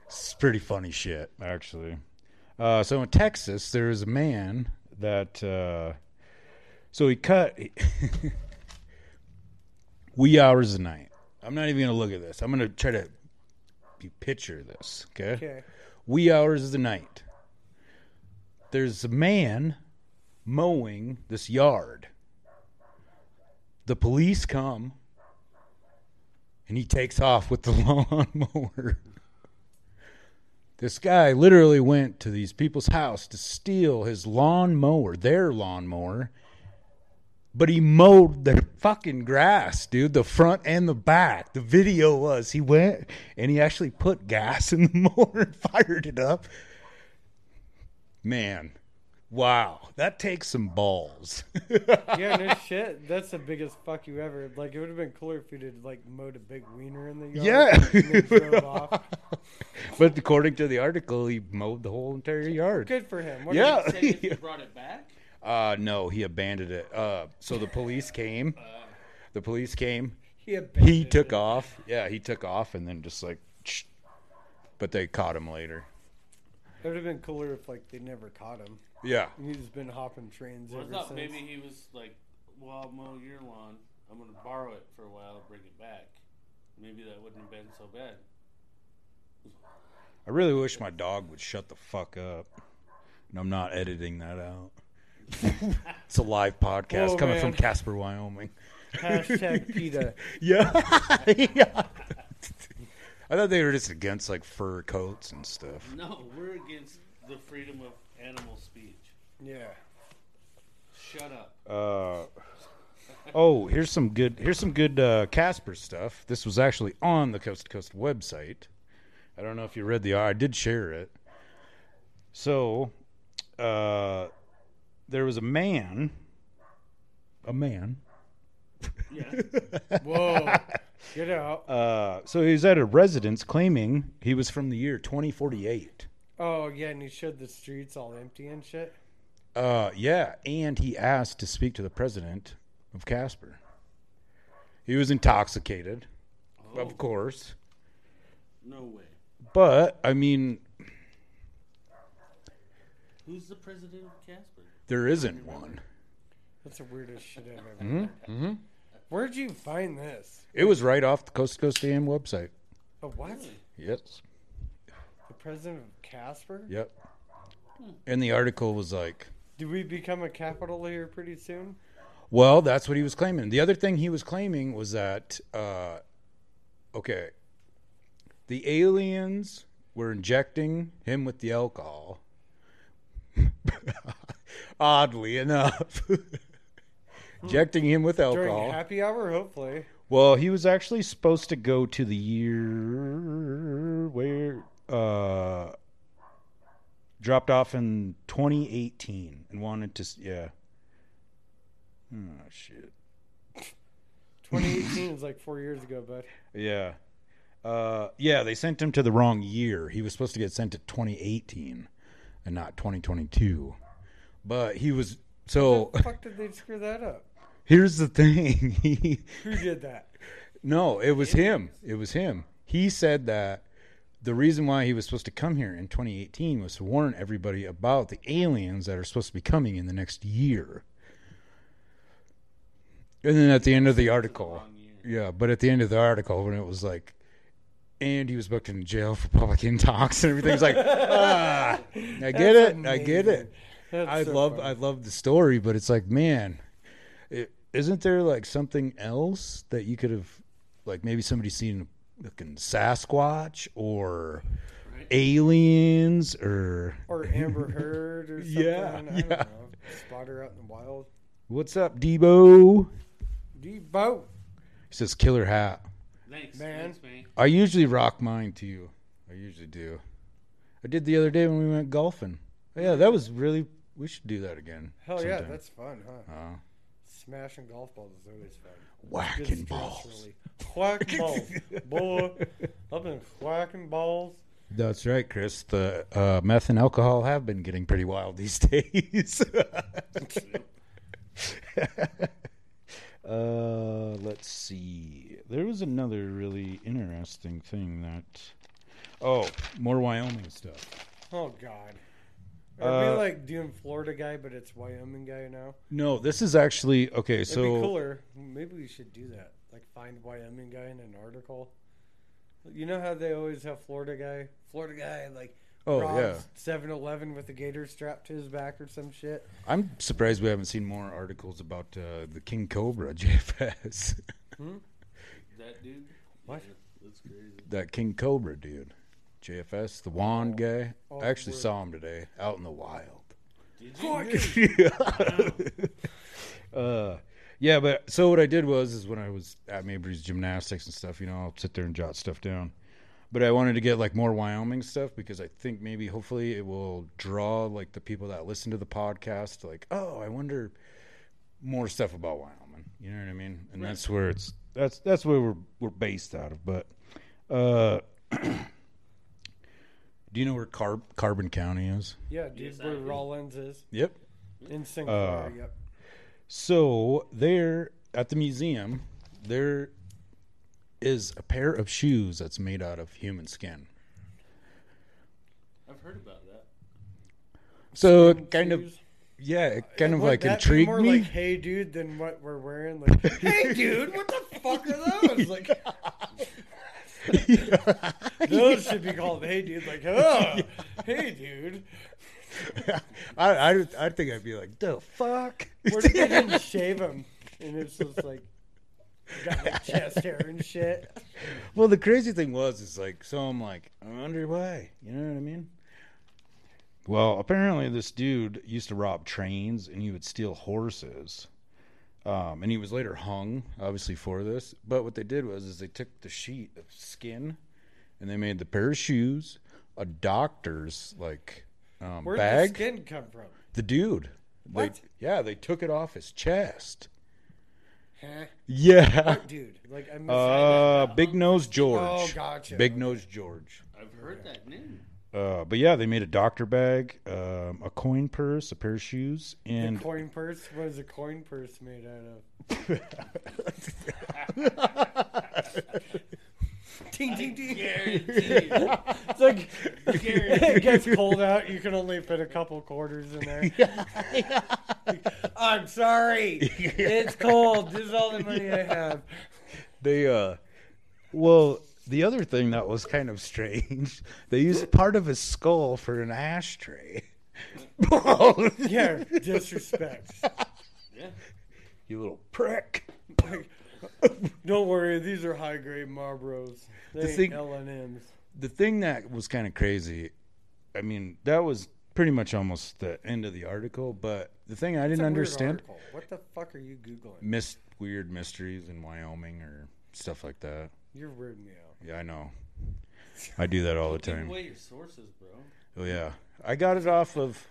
Speaker 4: It's pretty funny shit, actually. Uh, so in Texas, there's a man that. So he cut wee hours a night. I'm not even gonna look at this. I'm gonna try to picture this. Okay.
Speaker 5: Okay.
Speaker 4: Wee hours of the night. There's a man mowing this yard. The police come and he takes off with the lawnmower. This guy literally went to these people's house to steal his lawnmower, their lawnmower, but he mowed the fucking grass, dude, the front and the back. The video was he went and he actually put gas in the mower and fired it up. Man, wow, that takes some balls.
Speaker 5: Yeah, no shit. That's the biggest fuck you ever. Like it would have been cooler if you'd have like mowed a big wiener in the yard.
Speaker 4: Yeah.
Speaker 5: and then drove off.
Speaker 4: but according to the article, he mowed the whole entire yard.
Speaker 5: Good for him. What
Speaker 4: Yeah.
Speaker 6: Said if you brought it back,
Speaker 4: Uh, no, he abandoned it. Uh, so the police came. The police came.
Speaker 5: He,
Speaker 4: He took
Speaker 5: it.
Speaker 4: off. Yeah, he took off and then just like, but they caught him later.
Speaker 5: It would have been cooler if like they never caught him.
Speaker 4: Yeah.
Speaker 5: He's just been hopping trains
Speaker 6: well, I
Speaker 5: ever
Speaker 6: thought
Speaker 5: since.
Speaker 6: maybe he was like, "Well, I'll mow your lawn. I'm gonna borrow it for a while, bring it back. Maybe that wouldn't have been so bad."
Speaker 4: I really wish my dog would shut the fuck up. And I'm not editing that out. it's a live podcast
Speaker 5: Oh,
Speaker 4: coming
Speaker 5: man.
Speaker 4: from Casper, Wyoming.
Speaker 5: Hashtag PETA.
Speaker 4: Yeah. yeah. I thought they were just against like fur coats and stuff.
Speaker 6: No, we're against the freedom of animal speech.
Speaker 5: Yeah.
Speaker 6: Shut up.
Speaker 4: Uh, oh, here's some good. Here's some good uh, Casper stuff. This was actually on the Coast to Coast website. I don't know if you read the. I did share it. So, uh, there was a man. A man.
Speaker 6: Yeah.
Speaker 5: Whoa. Get out.
Speaker 4: Uh, so he was at a residence claiming he was from the year 2048.
Speaker 5: Oh yeah, and he showed the streets all empty and shit.
Speaker 4: Uh, yeah, and he asked to speak to the president of Casper. He was intoxicated,
Speaker 6: Oh,
Speaker 4: of course.
Speaker 6: no way.
Speaker 4: But I mean,
Speaker 6: Who's the president of Casper?
Speaker 4: There isn't one.
Speaker 5: That's the weirdest shit I've ever.
Speaker 4: Mm-hmm.
Speaker 5: heard.
Speaker 4: Mm-hmm.
Speaker 5: Where'd you find this?
Speaker 4: It was right off the Coast to Coast AM website.
Speaker 5: Oh what?
Speaker 4: Yes.
Speaker 5: The president of Casper?
Speaker 4: Yep. And the article was like,
Speaker 5: Do we become a capital here pretty soon?
Speaker 4: well, that's what he was claiming. The other thing he was claiming was that, uh, okay, the aliens were injecting him with the alcohol. Oddly enough, injecting him with
Speaker 5: During
Speaker 4: alcohol.
Speaker 5: happy hour, hopefully.
Speaker 4: Well, he was actually supposed to go to the year where uh dropped off in 2018 and wanted to yeah. Oh shit.
Speaker 5: 2018 is like four years ago, bud.
Speaker 4: Yeah. Uh yeah, they sent him to the wrong year. He was supposed to get sent to 2018 and not 2022. But he was so
Speaker 5: How the fuck did they screw that up?
Speaker 4: here's the thing. He
Speaker 5: Who did that?
Speaker 4: No, it was him. It was him. He said that the reason why he was supposed to come here in 2018 was to warn everybody about the aliens that are supposed to be coming in the next year. And then at the end of the article, yeah, but at the end of the article, when it was like, and he was booked in jail for public intox and everything, everything's like, ah, I get
Speaker 5: That's
Speaker 4: it, I get it.
Speaker 5: That's
Speaker 4: I
Speaker 5: so
Speaker 4: love
Speaker 5: funny.
Speaker 4: I love the story, but it's like, man, it, isn't there like something else that you could have, like maybe somebody seen looking Sasquatch or
Speaker 6: Right.
Speaker 4: aliens or
Speaker 5: Or Amber Heard or something.
Speaker 4: Yeah,
Speaker 5: I don't
Speaker 4: yeah.
Speaker 5: know. Spot her out in the wild.
Speaker 4: what's up, Debo?
Speaker 5: Debo.
Speaker 4: He says killer hat.
Speaker 6: Thanks,
Speaker 5: Man.
Speaker 6: Thanks, man.
Speaker 4: I usually rock mine too. I usually do. I did the other day when we went golfing. Yeah, that was really. We should do that again.
Speaker 5: Hell yeah, that's fun, huh?
Speaker 4: Uh,
Speaker 5: Smashing golf balls is always fun.
Speaker 4: Whacking balls.
Speaker 5: relief. Whacking balls. Boy, I've been whacking balls.
Speaker 4: That's right, Chris. The uh, meth and alcohol have been getting pretty wild these days. uh, let's see. There was another really interesting thing that. Oh, more Wyoming stuff.
Speaker 5: Oh God. Are we
Speaker 4: Uh,
Speaker 5: like doing Florida guy, but it's Wyoming guy now?
Speaker 4: No, this is actually okay.
Speaker 5: It'd
Speaker 4: So
Speaker 5: be cooler. Maybe we should do that. Like find Wyoming guy in an article. You know how they always have Florida guy? Florida guy like
Speaker 4: Oh, yeah.
Speaker 5: 7-Eleven with a gator strapped to his back or some shit.
Speaker 4: I'm surprised we haven't seen more articles about uh, the King Cobra JFS.
Speaker 6: That dude.
Speaker 5: What?
Speaker 6: Yeah, that's crazy.
Speaker 4: that King Cobra dude, JFS, the wand guy.
Speaker 5: Oh,
Speaker 4: I actually
Speaker 5: word.
Speaker 4: saw him today out in the wild.
Speaker 6: Did you?
Speaker 4: uh, yeah, but so what I did was is when I was at Mabry's gymnastics and stuff, you know, I'll sit there and jot stuff down. But I wanted to get like more Wyoming stuff because I think maybe hopefully it will draw like the people that listen to the podcast like, oh, I wonder more stuff about Wyoming. You know what I mean? And that's where it's that's that's where we're we're based out of. But uh do you know where Car- Carbon County is?
Speaker 5: Yeah, dude,
Speaker 6: Yes, I
Speaker 5: where
Speaker 6: do.
Speaker 5: Rawlins is
Speaker 4: Yep.
Speaker 5: in Singapore.
Speaker 4: Uh,
Speaker 5: yep.
Speaker 4: So there at the museum, there is a pair of shoes that's made out of human skin.
Speaker 6: I've heard about that.
Speaker 4: So it kind of yeah, it kind of like
Speaker 5: that be
Speaker 4: intrigued
Speaker 5: more
Speaker 4: me.
Speaker 5: like, hey, dude, than what we're wearing. Like, hey, dude, what the fuck are those? Like, those should be called hey, dude. Like, oh, hey, dude.
Speaker 4: I, I I think I'd be like the fuck.
Speaker 5: What if they didn't shave him, And it's just like, got like chest hair and shit.
Speaker 4: well, the crazy thing was is like so I'm like I wonder why. You know what I mean? Well, apparently this dude used to rob trains and he would steal horses. Um, and he was later hung, obviously, for this. But what they did was, is they took the sheet of skin, and they made the pair of shoes, a doctor's like um,
Speaker 5: Where'd
Speaker 4: bag.
Speaker 5: the skin come from?
Speaker 4: The dude,
Speaker 5: What?
Speaker 4: They, yeah, they took it off his chest.
Speaker 5: Huh?
Speaker 4: Yeah,
Speaker 5: What dude? Like, I missed
Speaker 4: uh, Big Nose George.
Speaker 5: Oh, gotcha.
Speaker 4: Big Nose George.
Speaker 6: I've heard that name.
Speaker 4: Uh, but yeah, they made a doctor bag, um, a coin purse, a pair of shoes,
Speaker 5: the
Speaker 4: and
Speaker 5: coin purse. What is a coin purse made out of? Ding, ding, ding. It's like it gets cold out. You can only fit a couple quarters in there. I'm sorry. It's cold. This is all the money I have.
Speaker 4: they uh, well, the other thing that was kind of strange, they used part of his skull for an ashtray.
Speaker 5: Yeah, disrespect.
Speaker 6: Yeah.
Speaker 4: you little prick.
Speaker 5: Don't worry, these are high grade Marlboros. They
Speaker 4: The
Speaker 5: ain't
Speaker 4: thing-
Speaker 5: L and M's.
Speaker 4: the thing that was kind of crazy, I mean, that was pretty much almost the end of the article. But the thing I didn't understand,
Speaker 5: What the fuck are you googling?
Speaker 4: missed weird mysteries in Wyoming or stuff like that.
Speaker 5: You're weirding me out.
Speaker 4: Yeah, I know. I do that all the
Speaker 6: Give
Speaker 4: time.
Speaker 6: away your sources, bro.
Speaker 4: Oh yeah, I got it off of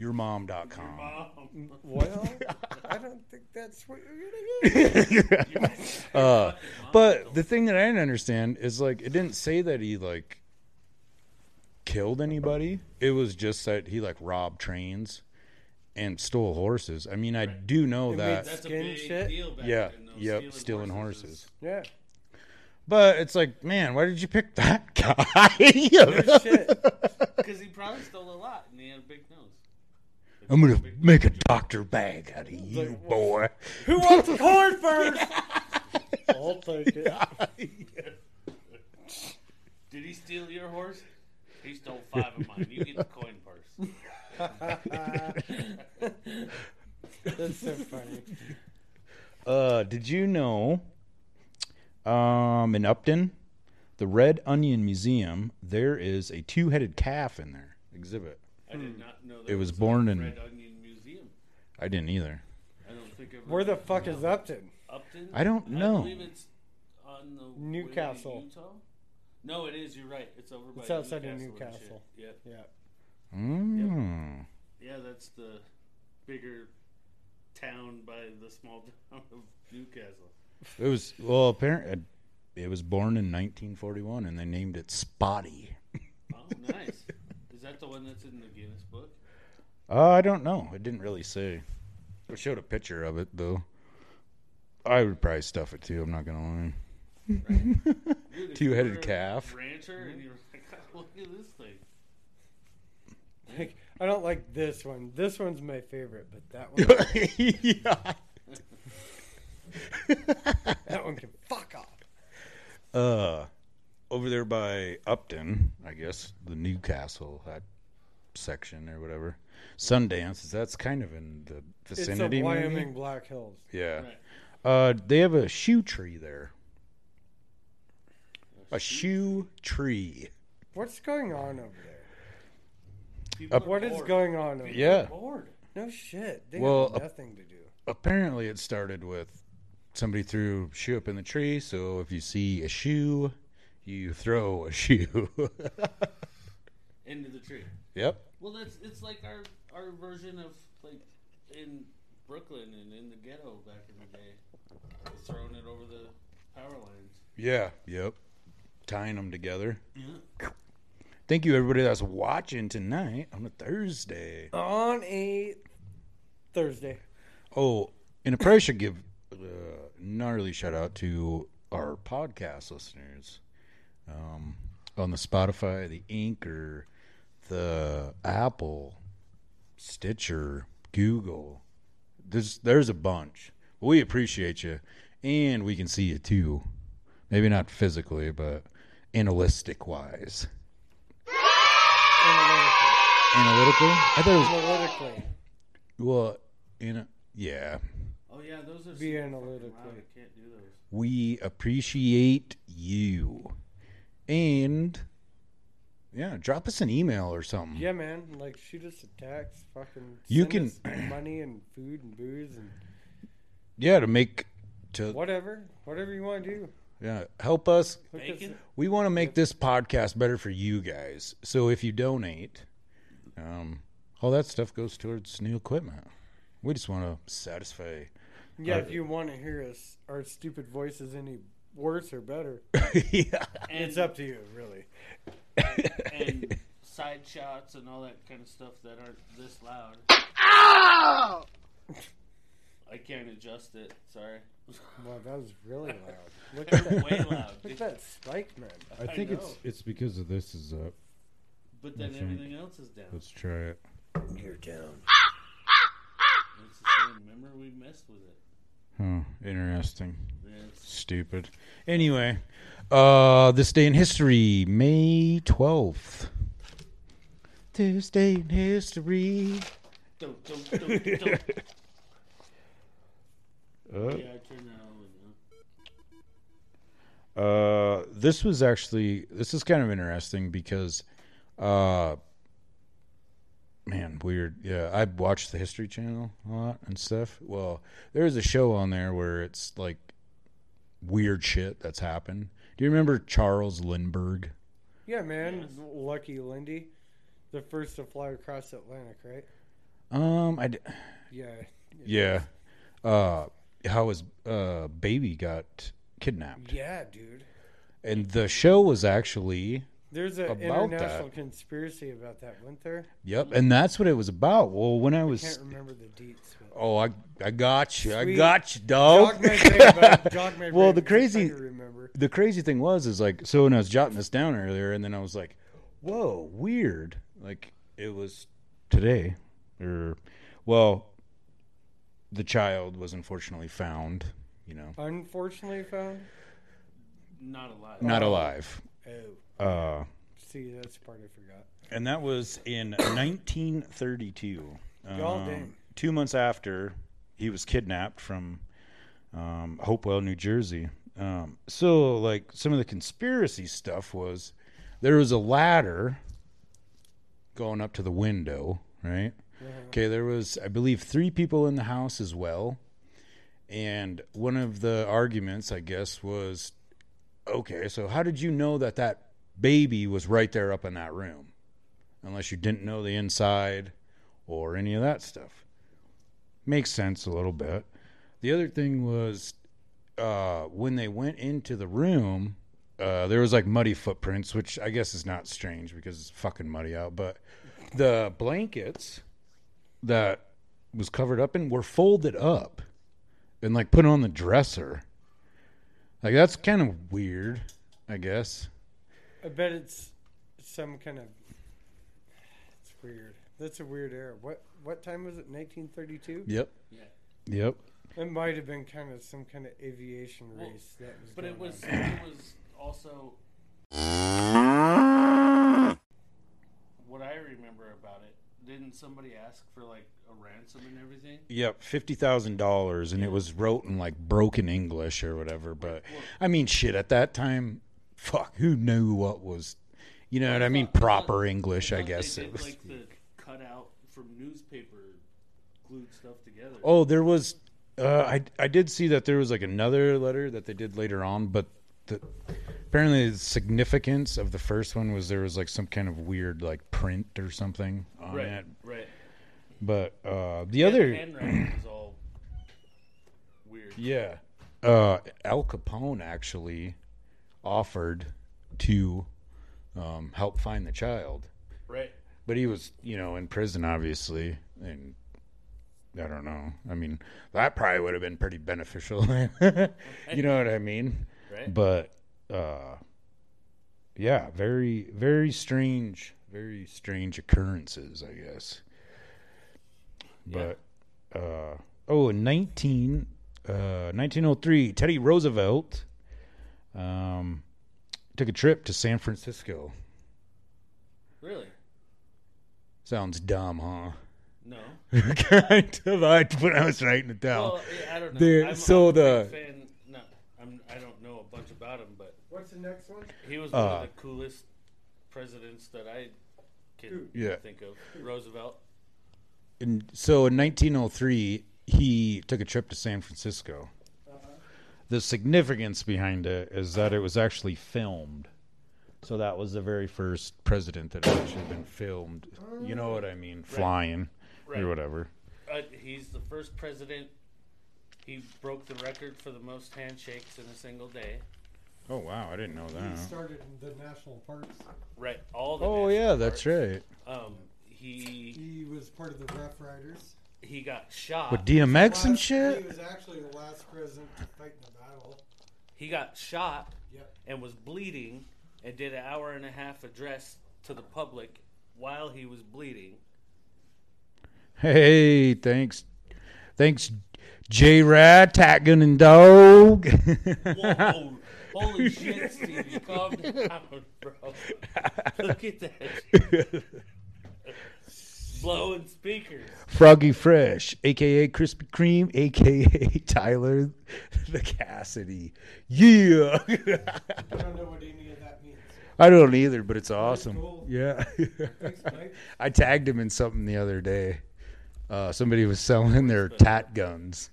Speaker 4: yourmom.com.
Speaker 6: Mom.
Speaker 5: Well, I don't think that's what you're gonna get.
Speaker 4: Uh, but the thing that I didn't understand is like it didn't say that he like killed anybody. It was just that he like robbed trains and stole horses. I mean, I do know
Speaker 5: It
Speaker 4: that.
Speaker 5: made
Speaker 6: That's a big
Speaker 5: shit?
Speaker 6: deal back
Speaker 4: Yeah.
Speaker 6: then, though.
Speaker 4: Yep. Stealing horses.
Speaker 5: Yeah.
Speaker 4: But it's like, man, why did you pick that guy?
Speaker 5: No shit.
Speaker 6: Because he probably stole a lot and he had a big nose.
Speaker 4: I'm gonna make a doctor bag out of you,
Speaker 5: Like,
Speaker 4: boy.
Speaker 5: Who wants the corn first? I'll take it.
Speaker 6: Did he steal your horse? He stole five of mine. You get the coin purse.
Speaker 5: That's so funny.
Speaker 4: Uh, did you know? Um, in Upton, the Red Onion Museum, there is a two-headed calf in there exhibit.
Speaker 6: I did not know
Speaker 4: It
Speaker 6: there
Speaker 4: was born in-
Speaker 6: Red Onion Museum.
Speaker 4: I didn't either.
Speaker 6: I don't think I've
Speaker 5: Where the fuck is Upton?
Speaker 6: Upton. Upton?
Speaker 4: I don't know.
Speaker 6: I believe it's on the way to
Speaker 5: Newcastle.
Speaker 6: Utah. No, it is. You're right. It's over by
Speaker 5: It's outside of
Speaker 6: Newcastle. and
Speaker 5: Newcastle.
Speaker 6: shit. Yep.
Speaker 5: Yeah.
Speaker 4: Mm.
Speaker 6: Yeah, that's the bigger town by the small town of Newcastle.
Speaker 4: It was well, apparently it was born in 1941, and they named it Spotty.
Speaker 6: Oh, nice. is that the one that's in the Guinness book?
Speaker 4: Uh, I don't know. It didn't really say. It showed a picture of it though. I would probably stuff it too. I'm not gonna lie.
Speaker 6: You
Speaker 4: Two-headed calf.
Speaker 6: Rancher, and you're like, look at this.
Speaker 5: Like, I don't like this one. This one's my favorite, but that one,
Speaker 4: yeah.
Speaker 5: that one can fuck off.
Speaker 4: Uh, over there by Upton, I guess the Newcastle that section or whatever. Sundance. That's kind of in the
Speaker 5: It's
Speaker 4: vicinity.
Speaker 5: the
Speaker 4: maybe?
Speaker 5: Wyoming Black Hills.
Speaker 4: Yeah.
Speaker 6: Right.
Speaker 4: Uh, they have a shoe tree there. A shoe tree.
Speaker 5: What's going on over there?
Speaker 6: People
Speaker 4: Up-
Speaker 5: What is going on over?
Speaker 4: Yeah.
Speaker 6: Bored.
Speaker 5: No shit. They
Speaker 4: Well,
Speaker 5: have nothing to do.
Speaker 4: Apparently, it started with somebody threw a shoe up in the tree. So if you see a shoe, you throw a shoe.
Speaker 6: Into the tree.
Speaker 4: yep.
Speaker 6: Well, that's it's like our our version of like in Brooklyn and in the ghetto back in the day, throwing it over the power lines.
Speaker 4: Yeah. Yep. Tying them together.
Speaker 6: Yeah.
Speaker 4: Thank you, everybody that's watching tonight on a Thursday.
Speaker 5: On a Thursday.
Speaker 4: Oh, and I probably should give a gnarly shout out to our podcast listeners um, on the Spotify, the Anchor, the Apple, Stitcher, Google. There's there's a bunch. We appreciate you, and we can see you too. Maybe not physically, but analytic wise.
Speaker 5: Analytically.
Speaker 4: Analytical? I thought it was
Speaker 5: Analytically.
Speaker 4: well. In a, yeah,
Speaker 6: Oh yeah, those are
Speaker 5: Be
Speaker 6: super fucking
Speaker 5: analytically.
Speaker 6: I can't do those.
Speaker 4: we appreciate you, and yeah, drop us an email or something.
Speaker 5: Yeah, man. Like, shoot us a text. Fucking.
Speaker 4: You
Speaker 5: send
Speaker 4: can-
Speaker 5: us money and food and booze and
Speaker 4: Yeah, to make to
Speaker 5: whatever. Whatever you want to do.
Speaker 4: Yeah help us.
Speaker 6: Bacon.
Speaker 4: We want to make this podcast better for you guys. So if you donate, um, all that stuff goes towards new equipment. We just want to satisfy.
Speaker 5: Yeah,
Speaker 4: Uh,
Speaker 5: if you want to hear us, our stupid voices any worse or better,
Speaker 4: yeah.
Speaker 6: And,
Speaker 5: it's up to you, really.
Speaker 6: and side shots and all that kind of stuff that aren't this loud. I can't adjust it. Sorry.
Speaker 5: Wow, that was really loud. Look at that.
Speaker 6: Way loud.
Speaker 5: Look at that spike, man.
Speaker 4: I
Speaker 6: think
Speaker 4: think
Speaker 6: I
Speaker 4: it's it's because of this is up.
Speaker 6: But then
Speaker 4: I think.
Speaker 6: everything else is down.
Speaker 4: Let's try it.
Speaker 5: You're down.
Speaker 6: It's the same. Remember we messed with it.
Speaker 4: Oh, interesting.
Speaker 6: Yeah, it's-
Speaker 4: Stupid. Anyway, uh, this day in history, May twelfth. This day in history.
Speaker 6: Don't, don't, don't, don't.
Speaker 4: Uh,
Speaker 6: Yeah, I turned that on. now.
Speaker 4: Uh, this was actually this is kind of interesting because, uh, man, weird. Yeah, I watched the History Channel a lot and stuff. Well, there's a show on there where it's like weird shit that's happened. Do you remember Charles Lindbergh?
Speaker 5: Yeah, man.
Speaker 6: Yes.
Speaker 5: Lucky Lindy, the first to fly across the Atlantic, right?
Speaker 4: Um, I d-
Speaker 5: Yeah.
Speaker 4: yeah. Uh, how his uh baby got kidnapped,
Speaker 5: Yeah, dude.
Speaker 4: and the show was actually
Speaker 5: There's an
Speaker 4: About
Speaker 5: international
Speaker 4: that.
Speaker 5: conspiracy about that, wasn't there?
Speaker 4: yep, and that's what it was about. Well, when I
Speaker 5: I
Speaker 4: was
Speaker 5: can't remember the deets. But
Speaker 4: Oh, I I got you. I got you, dog.
Speaker 5: brain.
Speaker 4: Well, the crazy-
Speaker 5: remember.
Speaker 4: the crazy thing was is like so when I was jotting this down earlier, and then I was like, "Whoa, weird!" Like it was today, or well, the child was unfortunately found. You know,
Speaker 5: Unfortunately found.
Speaker 6: Not alive.
Speaker 4: not alive.
Speaker 5: Oh,
Speaker 4: Uh,
Speaker 5: see, that's the part I forgot.
Speaker 4: and that was in 1932.
Speaker 5: God
Speaker 4: Um. Two months after he was kidnapped from um, Hopewell, New Jersey. Um, so, like, some of the conspiracy stuff was there was a ladder going up to the window, right?
Speaker 5: Uh-huh.
Speaker 4: Okay, there was, I believe, three people in the house as well. and one of the arguments, I guess, was okay, so how did you know that that baby was right there up in that room? Unless you didn't know the inside or any of that stuff. Makes sense a little bit. The other thing was uh, when they went into the room, uh, there was like muddy footprints, which I guess is not strange because it's fucking muddy out. But the blankets that was covered up in were folded up and like put on the dresser. Like that's kind of weird, I guess.
Speaker 5: I bet it's some kind of. It's weird. That's a weird era. What what time was it? 1932.
Speaker 4: Yep.
Speaker 6: Yeah.
Speaker 4: Yep.
Speaker 5: It might have been kind of some kind of aviation
Speaker 6: Well,
Speaker 5: race that was.
Speaker 6: But it was
Speaker 5: on.
Speaker 6: it was also what I remember about it. Didn't somebody ask for like a ransom and everything?
Speaker 4: Yep, fifty thousand dollars, and it was wrote in like broken English or whatever. But I mean, shit, at that time, fuck, who knew what was, you know what I mean?
Speaker 6: thought- I thought-
Speaker 4: Proper English, I guess
Speaker 6: they
Speaker 4: it was.
Speaker 6: like the cutout from newspaper glued stuff together.
Speaker 4: Oh, there was. Uh, I I did see that there was like another letter that they did later on, but the apparently the significance of the first one was there was like some kind of weird like print or something on
Speaker 6: right,
Speaker 4: it.
Speaker 6: right.
Speaker 4: But uh, the other,
Speaker 6: handwriting was all weird.
Speaker 4: yeah, uh, Al Capone actually offered to um, help find the child.
Speaker 6: Right.
Speaker 4: but he was you know in prison obviously and i don't know i mean that probably would have been pretty beneficial you know what i mean
Speaker 6: Right.
Speaker 4: but uh yeah very very strange very strange occurrences i guess but uh oh in 19 uh 1903 teddy roosevelt um took a trip to san francisco
Speaker 6: Really?
Speaker 4: sounds dumb huh
Speaker 6: No.
Speaker 4: kind of I when I was writing it down.
Speaker 6: Well, yeah, I don't know. I'm,
Speaker 4: so
Speaker 6: I'm
Speaker 4: the-
Speaker 6: big fan. No, I'm. I don't know a bunch about him, but
Speaker 5: What's the next one?
Speaker 6: he was one
Speaker 4: Uh,
Speaker 6: of the coolest presidents that I can
Speaker 4: Yeah.
Speaker 6: think of. Roosevelt.
Speaker 4: And so in 1903, he took a trip to San Francisco. The significance behind it is that it was actually filmed. So that was the very first president that had actually been filmed. You know what I mean? Flying
Speaker 6: Right.
Speaker 4: or whatever.
Speaker 6: Uh, he's the first president. He broke the record for the most handshakes in a single day.
Speaker 4: Oh wow, I didn't know that.
Speaker 5: He
Speaker 4: that.
Speaker 5: started in the national parks.
Speaker 6: Right. All the.
Speaker 4: Oh
Speaker 6: national
Speaker 4: yeah, that's
Speaker 6: parks.
Speaker 4: right.
Speaker 6: Um, he
Speaker 5: He was part of the Rough Riders.
Speaker 6: he got shot.
Speaker 4: With DMX and
Speaker 5: Last-
Speaker 4: shit.
Speaker 5: He was actually the last president to fight in a battle.
Speaker 6: he got shot
Speaker 5: Yep.
Speaker 6: and was bleeding and did an hour and a half address to the public while he was bleeding.
Speaker 4: Hey, thanks, thanks, J Rad, Tatgun and Dog.
Speaker 6: Whoa! Holy shit, Stevie, calm down, bro. Look at that. Blowing speakers.
Speaker 4: Froggy Fresh, aka Krispy Kreme, aka Tyler the Cassidy. Yeah.
Speaker 5: I don't know what any of that means.
Speaker 4: I don't either, but it's awesome.
Speaker 5: cool.
Speaker 4: Yeah.
Speaker 5: Thanks,
Speaker 4: I tagged him in something the other day. Uh, somebody was selling their tat guns.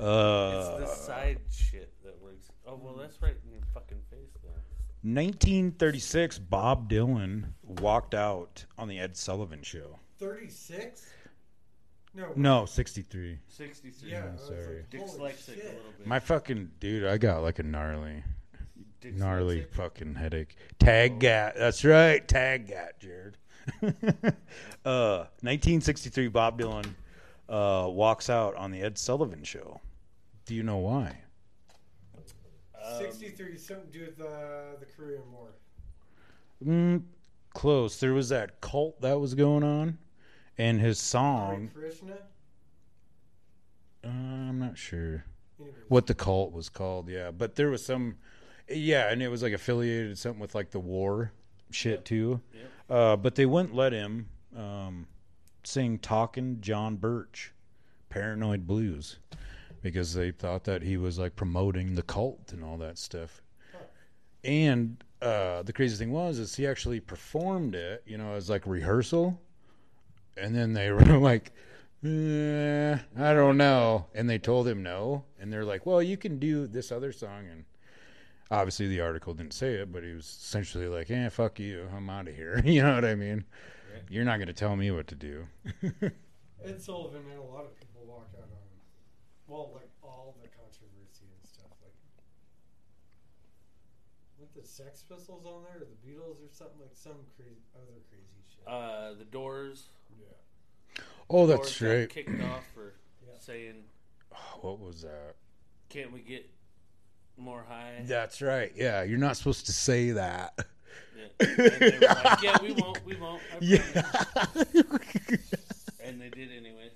Speaker 4: Uh,
Speaker 6: It's the side shit that works. Oh, well, that's right in your fucking face there.
Speaker 4: 1936, Bob Dylan walked out on the Ed Sullivan Show.
Speaker 5: 36? No.
Speaker 4: No, 63.
Speaker 6: 63.
Speaker 5: Yeah, I
Speaker 4: sorry.
Speaker 5: like, holy
Speaker 6: Dyslexic a little bit.
Speaker 4: My fucking dude, I got like a gnarly,
Speaker 6: Dyslexic.
Speaker 4: gnarly fucking headache. Tag gat. That's right, tag gat, Jared. uh, 1963, Bob Dylan uh, walks out on the Ed Sullivan Show. Do you know why?
Speaker 6: Um,
Speaker 5: 63, something to do with uh, the Korean War.
Speaker 4: Mm, close. There was that cult that was going on, and his
Speaker 5: Hare
Speaker 4: song.
Speaker 5: Krishna?
Speaker 4: Uh, I'm not sure.
Speaker 5: Anyways.
Speaker 4: what the cult was called. Yeah, but there was some, yeah, and it was like affiliated something with like the war shit too.
Speaker 6: Yep.
Speaker 4: Uh, but they wouldn't let him um, sing "Talking John Birch," "Paranoid Blues," because they thought that he was like promoting the cult and all that stuff. And uh, the crazy thing was, is he actually performed it, you know, as like rehearsal. and then they were like, eh, I don't know. And they told him no. And they're like, well, you can do this other song. And obviously the article didn't say it, but he was essentially like, eh, fuck you. I'm out of here. you know what I mean? You're not going to tell me what to do.
Speaker 5: Ed Sullivan and a lot of people walk out. Well, like all the controversy and stuff. Like, with the Sex Pistols on there, or the Beatles, or something like some crazy other crazy shit.
Speaker 6: Uh, the Doors.
Speaker 5: yeah.
Speaker 4: oh,
Speaker 6: Doors
Speaker 4: that's right.
Speaker 6: Kicked off for
Speaker 5: Yeah.
Speaker 6: saying,
Speaker 4: What was that?
Speaker 6: "Can't we get more high?"
Speaker 4: That's right. Yeah, you're not supposed to say that.
Speaker 6: Yeah. And they were like, "Yeah, we won't. We won't." I
Speaker 4: Yeah.
Speaker 6: And they did anyway.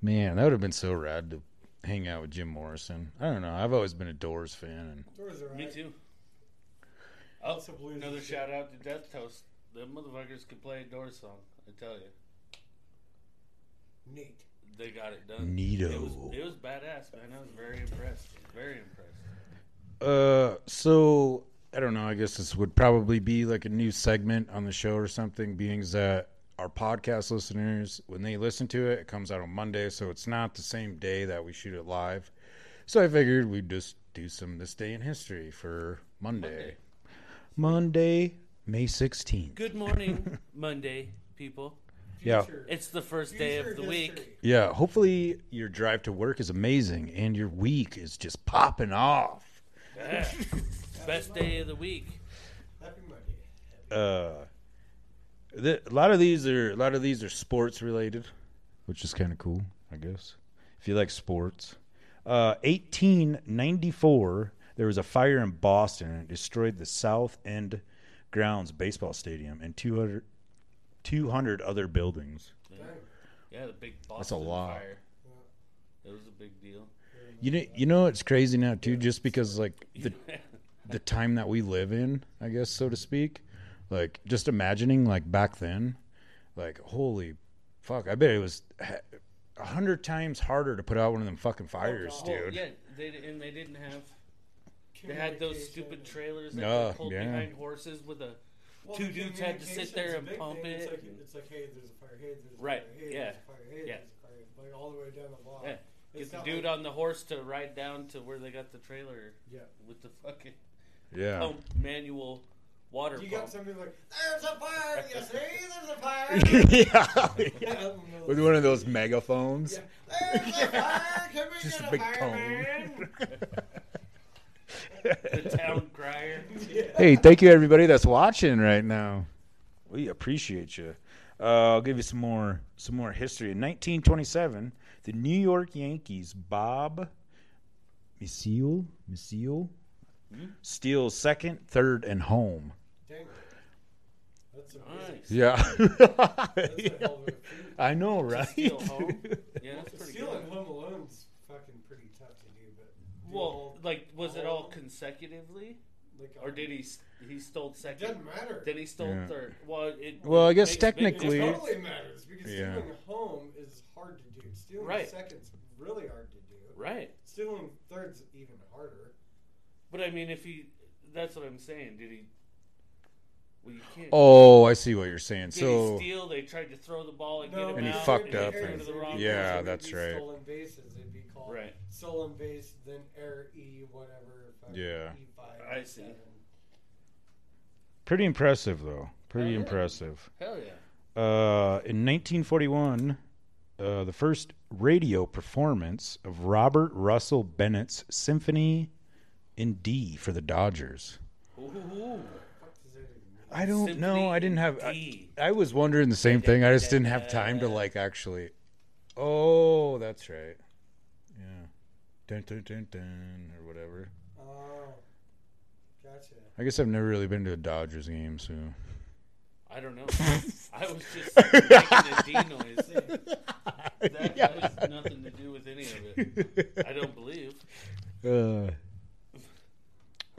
Speaker 4: Man, that would have been so rad to hang out with Jim Morrison. I don't know. I've always been a Doors fan, and
Speaker 5: Doors are
Speaker 6: Me too. Oh,
Speaker 5: Lots
Speaker 6: another
Speaker 5: and shit.
Speaker 6: shout out to Death Toast. Them motherfuckers can play a Doors song. I tell you,
Speaker 5: Neat.
Speaker 6: they got it done.
Speaker 4: Neato.
Speaker 6: It was, it was badass, man. I was very impressed. Very impressed.
Speaker 4: Uh, so I don't know. I guess this would probably be like a new segment on the show or something, being that our podcast listeners, when they listen to it, it comes out on Monday, so it's not the same day that we shoot it live. So I figured we'd just do some this day in history for Monday. Monday, May sixteenth.
Speaker 6: Good morning, Monday, people.
Speaker 4: Yeah.
Speaker 6: It's the first day of the week.
Speaker 4: Yeah. Hopefully your drive to work is amazing and your week is just popping off.
Speaker 6: Yeah. Best day of the week.
Speaker 5: Happy Monday.
Speaker 4: uh, the, a lot of these are a lot of these are sports related, which is kind of cool, I guess. If you like sports, uh, 1894, there was a fire in Boston and it destroyed the South End grounds baseball stadium and 200, 200 other buildings.
Speaker 5: Dang.
Speaker 6: Yeah, the big Boston
Speaker 4: That's a lot.
Speaker 6: fire. It was a big deal.
Speaker 4: You know, you know, it's crazy now too, just because like the the time that we live in, I guess, so to speak. Like, just imagining, like, back then, like, holy fuck, I bet it was a hundred times harder to put out one of them fucking fires,
Speaker 5: God.
Speaker 4: dude.
Speaker 6: yeah, they and they didn't have. They had those stupid trailers that
Speaker 4: Uh,
Speaker 6: they pulled
Speaker 4: yeah.
Speaker 6: behind horses with a.
Speaker 5: Well,
Speaker 6: Two
Speaker 5: the
Speaker 6: dudes had to sit there and pump
Speaker 5: thing. It's
Speaker 6: it.
Speaker 5: like, it's like, hey, there's a fire. Hey, there's a
Speaker 6: Right,
Speaker 5: fire. Hey,
Speaker 6: yeah,
Speaker 5: there's a fire. Hey,
Speaker 6: yeah.
Speaker 5: there's a fire. Like all the way down the block.
Speaker 6: Yeah,
Speaker 5: It's
Speaker 6: Get the dude
Speaker 5: like-
Speaker 6: on the horse to ride down to where they got the trailer
Speaker 5: Yeah.
Speaker 6: with the fucking
Speaker 4: Yeah.
Speaker 6: pump manual water
Speaker 5: You
Speaker 6: pump.
Speaker 5: got somebody like, there's a fire. You see, there's a fire.
Speaker 4: yeah.
Speaker 5: yeah.
Speaker 4: With one of those megaphones.
Speaker 5: Yeah. There's a fire. Come and
Speaker 4: Just
Speaker 5: get
Speaker 4: a big
Speaker 5: fireman.
Speaker 6: the town crier.
Speaker 4: Hey, thank you everybody that's watching right now. We appreciate you. Uh, I'll give you some more some more history. In 1927, the New York Yankees Bob Meusel Meusel steals second, third, and home.
Speaker 5: Dang. That's a
Speaker 6: Nice.
Speaker 4: Yeah,
Speaker 5: That's a hell of a feat.
Speaker 4: I know, right?
Speaker 6: Steal home. Yeah, that's pretty
Speaker 5: Stealing
Speaker 6: good.
Speaker 5: Home Alone's fucking pretty tough to do, but do
Speaker 6: Well,
Speaker 5: all-
Speaker 6: like, was it
Speaker 5: all
Speaker 6: all
Speaker 5: of them,
Speaker 6: consecutively,
Speaker 5: like,
Speaker 6: or did he s- he stole
Speaker 5: It
Speaker 6: second?
Speaker 5: doesn't matter.
Speaker 6: Then he stole
Speaker 4: Yeah.
Speaker 6: third. Well, it,
Speaker 4: Well, I guess
Speaker 6: makes big
Speaker 4: technically-
Speaker 5: It totally matters because
Speaker 4: Yeah.
Speaker 5: stealing home is hard to do. Stealing
Speaker 6: Right.
Speaker 5: second's really hard to do.
Speaker 6: Right.
Speaker 5: Stealing third's even harder.
Speaker 6: But I mean, if he, that's what I'm saying. Did he? Well, you can't.
Speaker 4: Oh, I see what you're saying.
Speaker 6: Did
Speaker 4: So
Speaker 6: he steal? They tried to throw the ball and
Speaker 5: No,
Speaker 6: get him
Speaker 4: And he
Speaker 6: out.
Speaker 4: fucked up
Speaker 6: he
Speaker 4: and-
Speaker 6: to the wrong
Speaker 4: Yeah,
Speaker 6: person.
Speaker 4: that's
Speaker 5: it'd be
Speaker 4: right.
Speaker 5: Stolen bases, it'd be called
Speaker 6: Right.
Speaker 5: stolen base, then error E, whatever. fucking
Speaker 4: Yeah.
Speaker 5: E5,
Speaker 6: I see.
Speaker 5: E7.
Speaker 4: pretty impressive, though. Pretty
Speaker 6: yeah.
Speaker 4: impressive.
Speaker 6: Hell yeah.
Speaker 4: Uh, in 1941, uh, the first radio performance of Robert Russell Bennett's Symphony in D for the Dodgers.
Speaker 6: Ooh.
Speaker 5: Fuck does that even mean?
Speaker 4: I don't
Speaker 6: Symphony
Speaker 4: know. I didn't have. I was wondering the same thing. I just didn't have time to like actually. Oh, that's right. Yeah. Dun, dun, dun, dun, or whatever.
Speaker 5: Oh, gotcha.
Speaker 4: I guess I've never really been to a Dodgers game, so.
Speaker 6: I don't know. I was just making a D noise. That has nothing to do with any of it. I don't believe.
Speaker 4: Uh,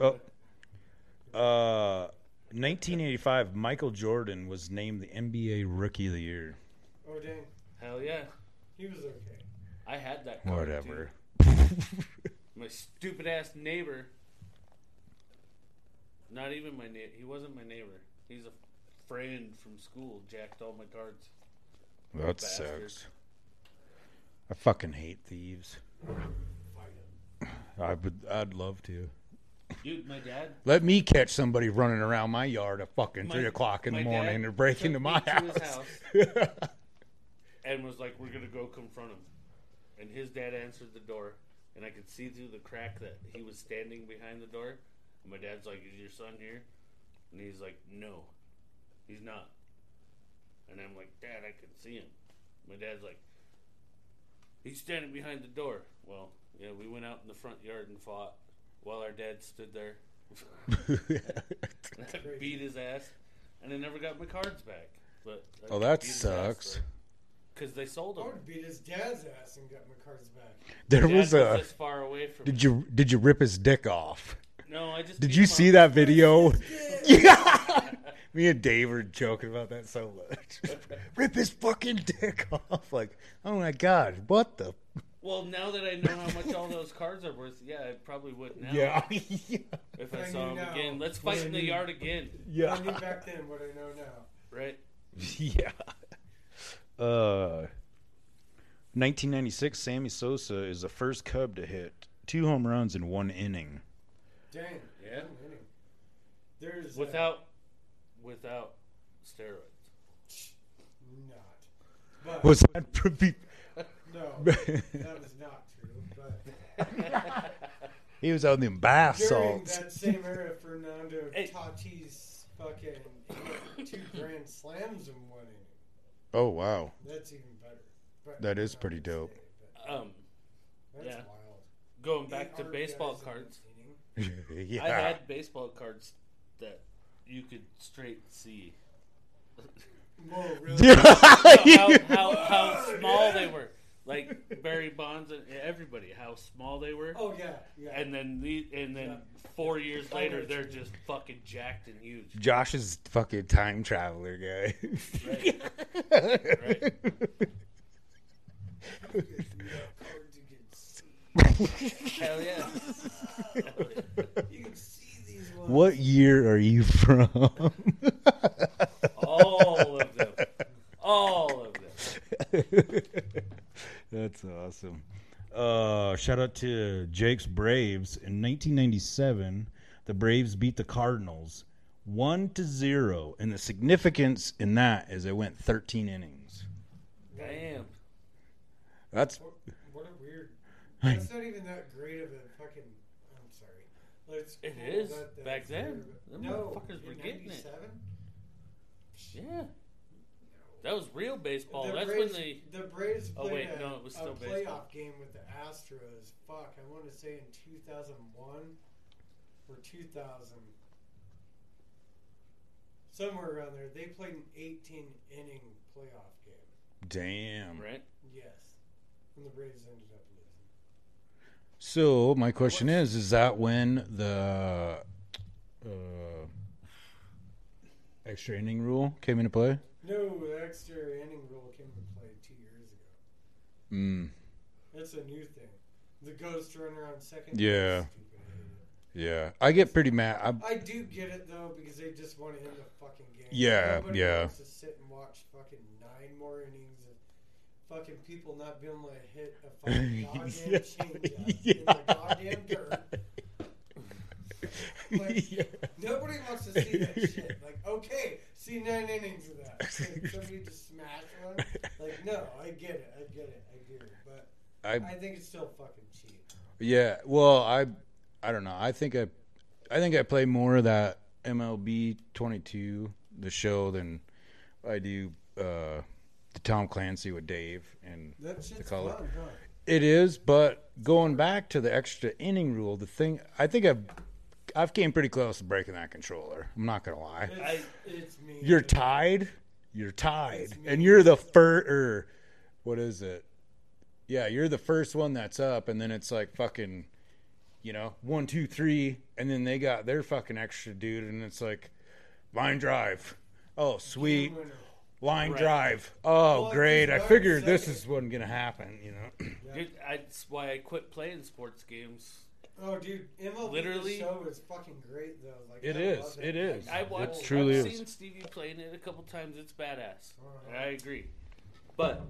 Speaker 4: oh. Uh, 1985, Michael Jordan was named the NBA Rookie of the Year.
Speaker 5: Oh, dang.
Speaker 6: Hell yeah.
Speaker 5: He was okay.
Speaker 6: I had that card.
Speaker 4: Whatever.
Speaker 6: too. My stupid ass neighbor. Not even my neighbor. He wasn't my neighbor. He's a friend from school. Jacked all my cards.
Speaker 4: That
Speaker 6: Bastard.
Speaker 4: sucks. I fucking hate thieves. I would. I'd love to.
Speaker 6: Dude, my dad
Speaker 4: Let me catch somebody running around my yard at fucking
Speaker 6: My-
Speaker 4: three o'clock in the morning and break into my
Speaker 6: his
Speaker 4: house.
Speaker 6: and was like, "We're gonna go confront him." And his dad answered the door, and I could see through the crack that he was standing behind the door. And my dad's like, "Is your son here?" And he's like, "No, he's not." And I'm like, "Dad, I can see him." My dad's like, "He's standing behind the door." Well, yeah, we went out in the front yard and fought while our dad stood there. Beat his ass, and I never got my cards back. But I
Speaker 4: oh, that
Speaker 6: beat his ass
Speaker 4: sucks.
Speaker 6: Cause they sold them.
Speaker 5: I would beat his dad's ass and got my cards back.
Speaker 4: There
Speaker 6: Dad
Speaker 4: was a.
Speaker 6: this far away from.
Speaker 4: Did
Speaker 6: me.
Speaker 4: you did you rip his dick off?
Speaker 6: No, I just.
Speaker 4: Did you see
Speaker 6: up.
Speaker 4: that video? Yeah. Me and Dave were joking about that so much. Rip his fucking dick off. Like, oh my god, what the?
Speaker 6: Well, now that I know how much all those cards are worth, yeah, I probably would now.
Speaker 4: Yeah.
Speaker 6: If I
Speaker 5: I
Speaker 6: saw
Speaker 5: knew
Speaker 6: him
Speaker 5: now.
Speaker 6: again, let's
Speaker 5: What
Speaker 6: fight
Speaker 5: I
Speaker 6: in the
Speaker 5: knew.
Speaker 6: yard again,
Speaker 4: yeah.
Speaker 5: I knew back then what I know now.
Speaker 6: right?
Speaker 4: Yeah. Uh, 1996, Sammy Sosa is the first Cub to hit two home runs in one inning.
Speaker 5: Dang.
Speaker 6: Yeah.
Speaker 5: inning. There's uh,
Speaker 6: Without, without steroids.
Speaker 5: not. But
Speaker 4: Was that pretty?
Speaker 5: No, that was not true. But
Speaker 4: He was on them bath
Speaker 5: during
Speaker 4: salts.
Speaker 5: that same era, Fernando
Speaker 6: Hey.
Speaker 5: Tatis fucking hit two grand slams in one inning.
Speaker 4: Oh wow,
Speaker 5: That's even better. But
Speaker 4: That is pretty dope.
Speaker 5: say
Speaker 6: Um,
Speaker 5: that's
Speaker 6: yeah.
Speaker 5: wild.
Speaker 6: going back
Speaker 5: Eight
Speaker 6: to baseball
Speaker 5: RBIs in one
Speaker 6: cards,
Speaker 5: inning.
Speaker 4: yeah.
Speaker 6: I had baseball cards that you could straight see
Speaker 5: Whoa, really?
Speaker 6: how, how, how small they were. Like Barry Bonds and everybody, how small they were.
Speaker 5: Oh yeah, yeah.
Speaker 6: And then the, and then four years later, they're just fucking jacked and huge.
Speaker 4: Josh is fucking time traveler guy.
Speaker 6: Right. right.
Speaker 5: Cards you can see.
Speaker 6: Hell yeah. Hell yeah.
Speaker 5: You can see these ones.
Speaker 4: what year are you from?
Speaker 6: All of them. All of them.
Speaker 4: That's awesome. Uh, shout out to Jake's Braves in 1997. The Braves beat the Cardinals one to zero, and the significance in that is it went 13 innings.
Speaker 6: Damn.
Speaker 4: That's
Speaker 5: What, what a weird. That's not even that great of a fucking. I'm sorry. Let's
Speaker 6: It
Speaker 5: cool that
Speaker 6: Back then,
Speaker 5: there,
Speaker 6: them
Speaker 5: but- no,
Speaker 6: motherfuckers were
Speaker 5: in
Speaker 6: getting it.
Speaker 5: 97?
Speaker 6: Yeah. That was real baseball.
Speaker 5: The
Speaker 6: That's
Speaker 5: Braves,
Speaker 6: when they.
Speaker 5: the Braves
Speaker 6: Oh,
Speaker 5: played
Speaker 6: wait,
Speaker 5: a,
Speaker 6: no, it was
Speaker 5: a
Speaker 6: still
Speaker 5: playoff
Speaker 6: baseball.
Speaker 5: game with the Astros. Fuck, I want to say in 2001 or 2000. Somewhere around there. They played an 18 inning playoff game.
Speaker 4: damn.
Speaker 6: Right?
Speaker 5: Yes. And the Braves ended up losing.
Speaker 4: So my question is: Is that when the uh, extra inning rule came into play?
Speaker 5: No, the extra inning rule came into play two years ago.
Speaker 4: Mm,
Speaker 5: That's a new thing. The ghost runner on second.
Speaker 4: Yeah.
Speaker 5: Stupid, I hate it.
Speaker 4: yeah, I get pretty mad. I,
Speaker 5: I do get it though because they just want to end the fucking game.
Speaker 4: Yeah,
Speaker 5: Nobody
Speaker 4: yeah.
Speaker 5: Wants to sit and watch fucking nine more innings of fucking people not being able to hit a fucking goddamn
Speaker 4: Yeah,
Speaker 5: changeup in the goddamn dirt. Like,
Speaker 4: Yeah.
Speaker 5: Nobody wants to see that shit. Like, okay, see nine innings of that. Like, somebody just smash one. Like, no, I get it, I get it, I get it, but
Speaker 4: I
Speaker 5: I think it's still fucking cheap.
Speaker 4: Yeah, well, I I don't know. I think I I think I play more of that MLB 22 the show than I do uh the Tom Clancy with Dave and
Speaker 5: That shit's
Speaker 4: color.
Speaker 5: fun, huh?
Speaker 4: it is, but going back to the extra inning rule, the thing I think I've I've came pretty close to breaking that controller. I'm not going to lie.
Speaker 5: It's,
Speaker 6: I-
Speaker 5: it's me.
Speaker 4: You're tied. You're tied. And you're the first or er, what is it? Yeah, you're the first one that's up and then it's like fucking you know, one, two, three, and then they got their fucking extra dude and it's like line drive. Oh, sweet.
Speaker 5: Winner.
Speaker 4: Line
Speaker 6: Right.
Speaker 4: drive. Oh,
Speaker 5: Well,
Speaker 4: great. I figured this is wasn't gonna happen, you know.
Speaker 5: Yeah.
Speaker 6: Dude, I, that's why I quit playing sports games.
Speaker 5: Oh, dude, MLB
Speaker 6: Literally-
Speaker 5: the show is fucking great though. Like
Speaker 4: It
Speaker 5: I
Speaker 4: is,
Speaker 5: love
Speaker 4: it is.
Speaker 6: I watched.
Speaker 4: It truly
Speaker 6: I've
Speaker 4: is.
Speaker 6: seen Stevie playing it a couple times. It's badass.
Speaker 5: Uh-huh.
Speaker 6: And I agree. But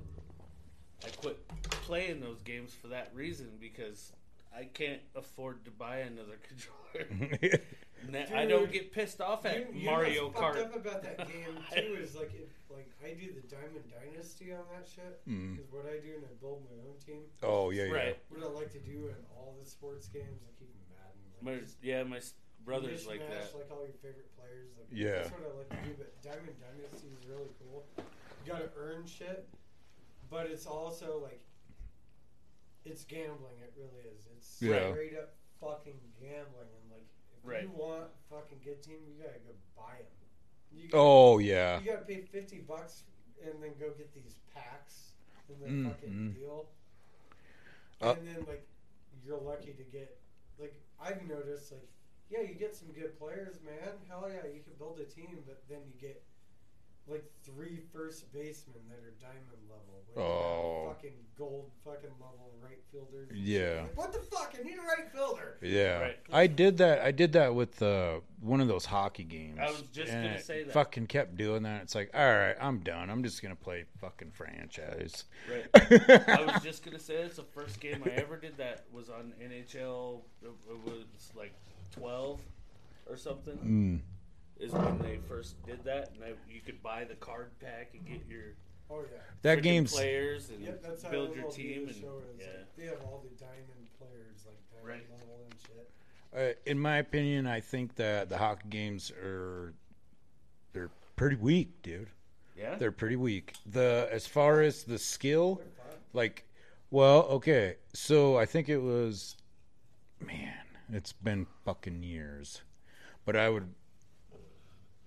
Speaker 6: I quit playing those games for that reason because I can't afford to buy another controller. And that- I don't get pissed off at
Speaker 5: You- you
Speaker 6: Mario
Speaker 5: know what's
Speaker 6: Kart.
Speaker 5: fucked up about that game too is like if like I do the Diamond Dynasty on that shit
Speaker 4: Mm.
Speaker 5: is what I do and I build my own team.
Speaker 4: Oh yeah, yeah.
Speaker 6: Right.
Speaker 5: What I like to do in all the sports games, like even Madden, like just
Speaker 6: yeah, my s- brother's like
Speaker 5: mishmash,
Speaker 6: that.
Speaker 5: like all your favorite players. Like,
Speaker 4: Yeah.
Speaker 5: that's what I like to do. But Diamond Dynasty is really cool. You gotta earn shit, but it's also like it's gambling. It really is. It's
Speaker 4: Yeah.
Speaker 5: straight up fucking gambling. And like, if
Speaker 6: Right.
Speaker 5: you want a fucking good team, you gotta go buy them. You,
Speaker 4: Oh yeah.
Speaker 5: you gotta pay fifty bucks and then go get these packs in the
Speaker 4: Mm,
Speaker 5: fucking
Speaker 4: mm.
Speaker 5: deal.
Speaker 4: Uh,
Speaker 5: and then like you're lucky to get like I've noticed like yeah you get some good players man hell yeah you can build a team but then you get like three first basemen that are diamond level with
Speaker 4: Oh.
Speaker 5: fucking gold fucking level right fielders
Speaker 4: Yeah.
Speaker 5: Like, what the fuck I need a right fielder
Speaker 4: Yeah,
Speaker 6: Right.
Speaker 4: I did that. I did that with uh, one of those hockey games.
Speaker 6: I was just
Speaker 4: and
Speaker 6: gonna say that.
Speaker 4: Fucking kept doing that. It's like, all right, I'm done. I'm just gonna play fucking franchise.
Speaker 6: Right. I was just gonna say it's the first game I ever did that was on NHL. It it was like twelve or something.
Speaker 4: Mm.
Speaker 6: Is when they first did that, and I, you could buy the card pack and get your
Speaker 5: oh yeah
Speaker 4: That
Speaker 6: freaking
Speaker 4: game's
Speaker 6: players and
Speaker 5: yep that's how
Speaker 6: build
Speaker 5: the
Speaker 6: your
Speaker 5: little
Speaker 6: team.
Speaker 5: video
Speaker 6: And
Speaker 5: show is.
Speaker 6: yeah,
Speaker 5: Like, they have all the diamond players like diamond
Speaker 6: Right.
Speaker 5: level and shit
Speaker 4: uh, in my opinion, I think that the hockey games are they're pretty weak, dude.
Speaker 6: yeah.
Speaker 4: They're pretty weak. The as far as the skill, like, well, okay. So I think it was, man, it's been fucking years, but I would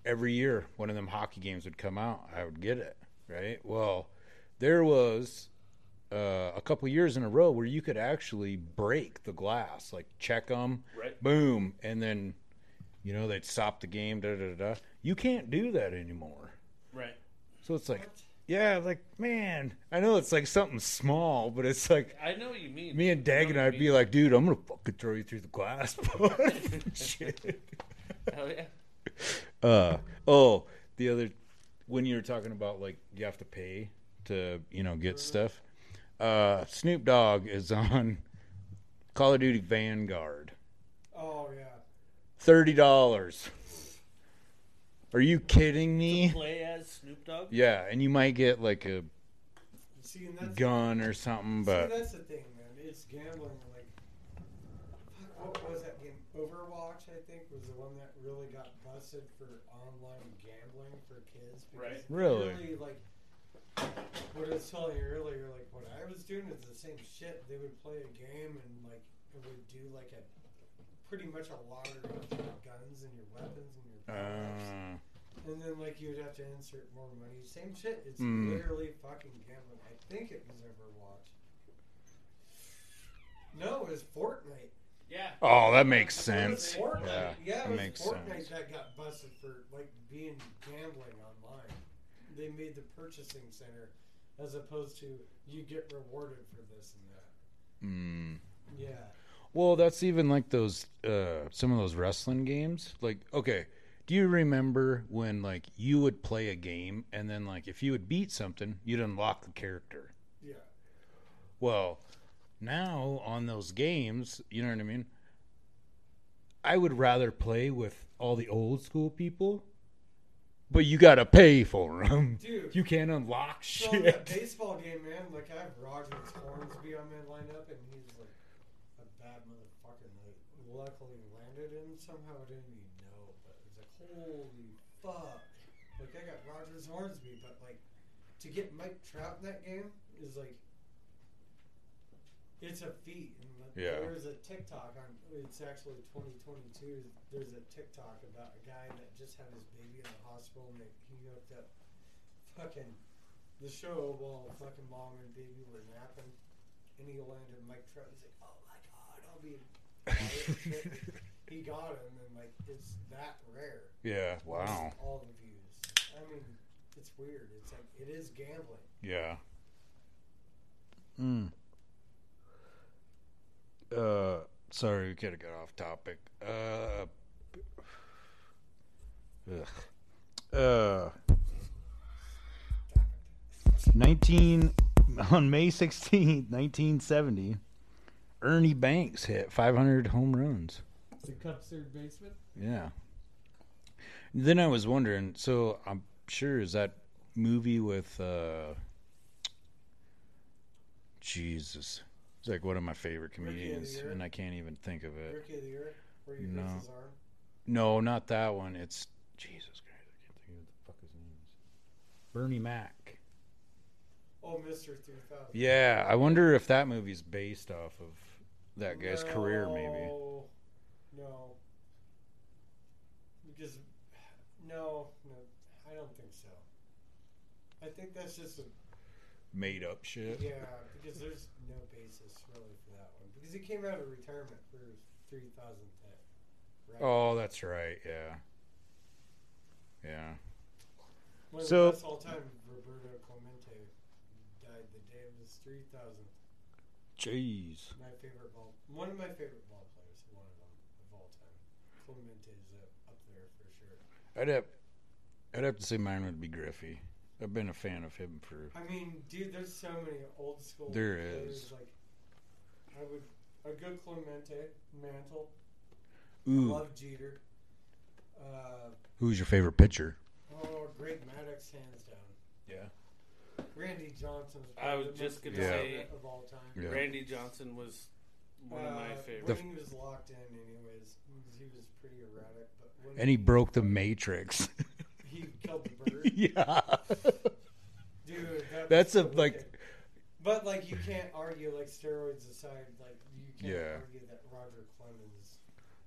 Speaker 4: every year one of them hockey games would come out, I would get it. Right. Well, there was uh, a couple years in a row where you could actually break the glass, like check them,
Speaker 6: Right.
Speaker 4: boom, and then you know they'd stop the game. Da da da. da. You can't do that anymore.
Speaker 6: Right.
Speaker 4: So it's like, yeah, like man, I know it's like something small, but it's like
Speaker 6: I know what you mean.
Speaker 4: me and Dag and I'd be like, dude, I'm gonna fucking throw you through the glass. bud." Shit.
Speaker 6: Hell yeah.
Speaker 4: Uh oh, the other when you were talking about like you have to pay to you know get stuff. Uh, Snoop Dogg is on Call of Duty Vanguard.
Speaker 5: oh yeah
Speaker 4: Thirty dollars. Are you kidding me?
Speaker 6: Play as Snoop Dogg.
Speaker 4: Yeah, and you might get like a
Speaker 5: see
Speaker 4: gun or something,
Speaker 5: See,
Speaker 4: but
Speaker 5: that's the thing, man. It's gambling. Like, fuck, what was that game? Overwatch, I think, was the one that really got for online gambling for kids. because
Speaker 6: Right.
Speaker 5: it
Speaker 4: Really?
Speaker 5: like, what I was telling you earlier, like what I was doing is the same shit. They would play a game and like it would do like a pretty much a lottery of your guns and your weapons and your products.
Speaker 4: uh,
Speaker 5: And then like you would have to insert more money. Same shit. It's
Speaker 4: Mm.
Speaker 5: literally fucking gambling. I think it was Overwatch. No, it was Fortnite.
Speaker 6: Yeah.
Speaker 4: oh, that makes sense.
Speaker 5: Fortnite.
Speaker 4: Yeah,
Speaker 5: Yeah,
Speaker 4: that
Speaker 5: it was
Speaker 4: makes
Speaker 5: Fortnite
Speaker 4: sense.
Speaker 5: that got busted for like being gambling online. They made the purchasing center as opposed to you get rewarded for this and that.
Speaker 4: Mm.
Speaker 5: Yeah.
Speaker 4: Well, that's even like those uh some of those wrestling games. Like, okay, do you remember when like you would play a game and then like if you would beat something, you'd unlock the character?
Speaker 5: Yeah.
Speaker 4: Well, now on those games, you know what I mean? I would rather play with all the old school people, but you got to pay for them.
Speaker 5: Dude.
Speaker 4: You can't unlock
Speaker 5: So in that
Speaker 4: shit.
Speaker 5: baseball game, man, like I have Rogers Hornsby on my lineup, and he's like a bad motherfucker. Like, luckily landed him somehow. I didn't even know, but it was like, holy fuck! Like I got Rogers Hornsby, but like to get Mike Trout in that game is like it's a feat.
Speaker 4: Yeah.
Speaker 5: there's a TikTok on. It's actually 2022. There's a TikTok about a guy that just had his baby in the hospital, and they, he hooked up fucking the show while fucking mom and baby were napping, and he landed Mike Trout. He's like, "Oh my god, I'll be." he got him, and like it's that rare.
Speaker 4: yeah, wow.
Speaker 5: All the views. I mean, it's weird. It's like it is gambling.
Speaker 4: Yeah. Mm. Uh, sorry, we kind of got off topic. Uh, ugh. Uh, 19 on May 16th, 1970, Ernie Banks hit 500 home runs.
Speaker 5: The Cubs third baseman.
Speaker 4: Yeah. Then I was wondering, so I'm sure is that movie with uh Jesus. It's like one of my favorite
Speaker 5: Rookie of the
Speaker 4: comedians and I can't even think of it.
Speaker 5: Rookie of the year, where he
Speaker 4: No.
Speaker 5: hurts his arm.
Speaker 4: No, not that one. It's Jesus Christ, I can't think of what the fuck his name is. Bernie Mac.
Speaker 5: Oh, Mister Three Thousand.
Speaker 4: Yeah, I wonder if that movie's based off of that guy's career maybe.
Speaker 5: No, No. Because no, no, I don't think so. I think that's just a
Speaker 4: Made up shit.
Speaker 5: yeah. Because there's no really for that one. Because he came out of retirement for his three thousandth. Right.
Speaker 4: Oh, that's right. Yeah. Yeah.
Speaker 5: One of
Speaker 4: so-
Speaker 5: the all time, Roberto Clemente died the day of his three thousandth.
Speaker 4: Jeez.
Speaker 5: My favorite ball, one of my favorite ball players, one of them of all time. Clemente is uh, up there for sure.
Speaker 4: I'd have, I'd have to say mine would be Griffey. I've been a fan of him for.
Speaker 5: I mean, dude, there's so many old school.
Speaker 4: There
Speaker 5: players,
Speaker 4: is.
Speaker 5: Like, I would a good Clemente, Mantle,
Speaker 4: Ooh,
Speaker 5: love Jeter. Uh,
Speaker 4: who's your favorite pitcher?
Speaker 5: oh, Greg Maddux, hands down.
Speaker 4: Yeah.
Speaker 5: Randy Johnson.
Speaker 6: I was just gonna say-
Speaker 5: of all time.
Speaker 4: Yeah.
Speaker 6: Randy Johnson was one of my
Speaker 5: Uh,
Speaker 6: favorites.
Speaker 5: When he was locked in, anyways, because he was pretty erratic. But when
Speaker 4: And he broke the Matrix.
Speaker 5: he killed the bird,
Speaker 4: yeah.
Speaker 5: dude. That
Speaker 4: That's a
Speaker 5: so
Speaker 4: like.
Speaker 5: wicked. But like, you can't argue like steroids aside. Like, you can't
Speaker 4: Yeah.
Speaker 5: argue that Roger Clemens.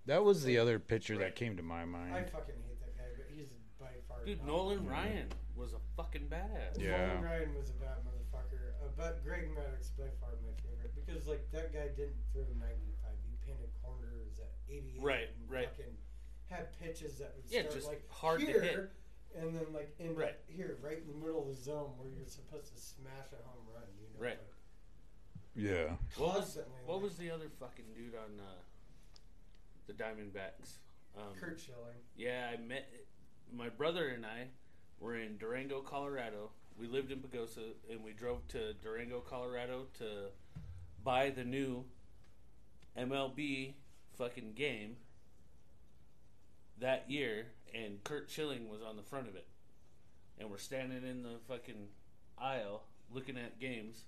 Speaker 4: That was the other pitcher that came to my mind.
Speaker 5: I fucking hate that guy, but he's by far.
Speaker 6: Dude,
Speaker 5: not-
Speaker 6: Nolan Ryan was a fucking badass.
Speaker 4: Yeah.
Speaker 5: Nolan Ryan was a bad motherfucker, uh, but Greg Maddux by far my favorite because like that guy didn't throw 95. He painted corners at 88.
Speaker 6: Right,
Speaker 5: and
Speaker 6: right.
Speaker 5: Fucking had pitches that would
Speaker 6: Yeah,
Speaker 5: start
Speaker 6: just
Speaker 5: like
Speaker 6: hard to
Speaker 5: here,
Speaker 6: hit.
Speaker 5: And then like end
Speaker 6: Right.
Speaker 5: up here, right in the middle of the zone where you're supposed to smash a home run. You know,
Speaker 6: Right.
Speaker 5: but
Speaker 4: Yeah.
Speaker 6: What was,
Speaker 5: Constantly,
Speaker 6: what
Speaker 5: like-
Speaker 6: was the other fucking dude on uh, the Diamondbacks? Um,
Speaker 5: Curt Schilling.
Speaker 6: Yeah, I met my brother and I were in Durango, Colorado. We lived in Pagosa, and we drove to Durango, Colorado to buy the new MLB fucking game that year, and Curt Schilling was on the front of it. And we're standing in the fucking aisle looking at games,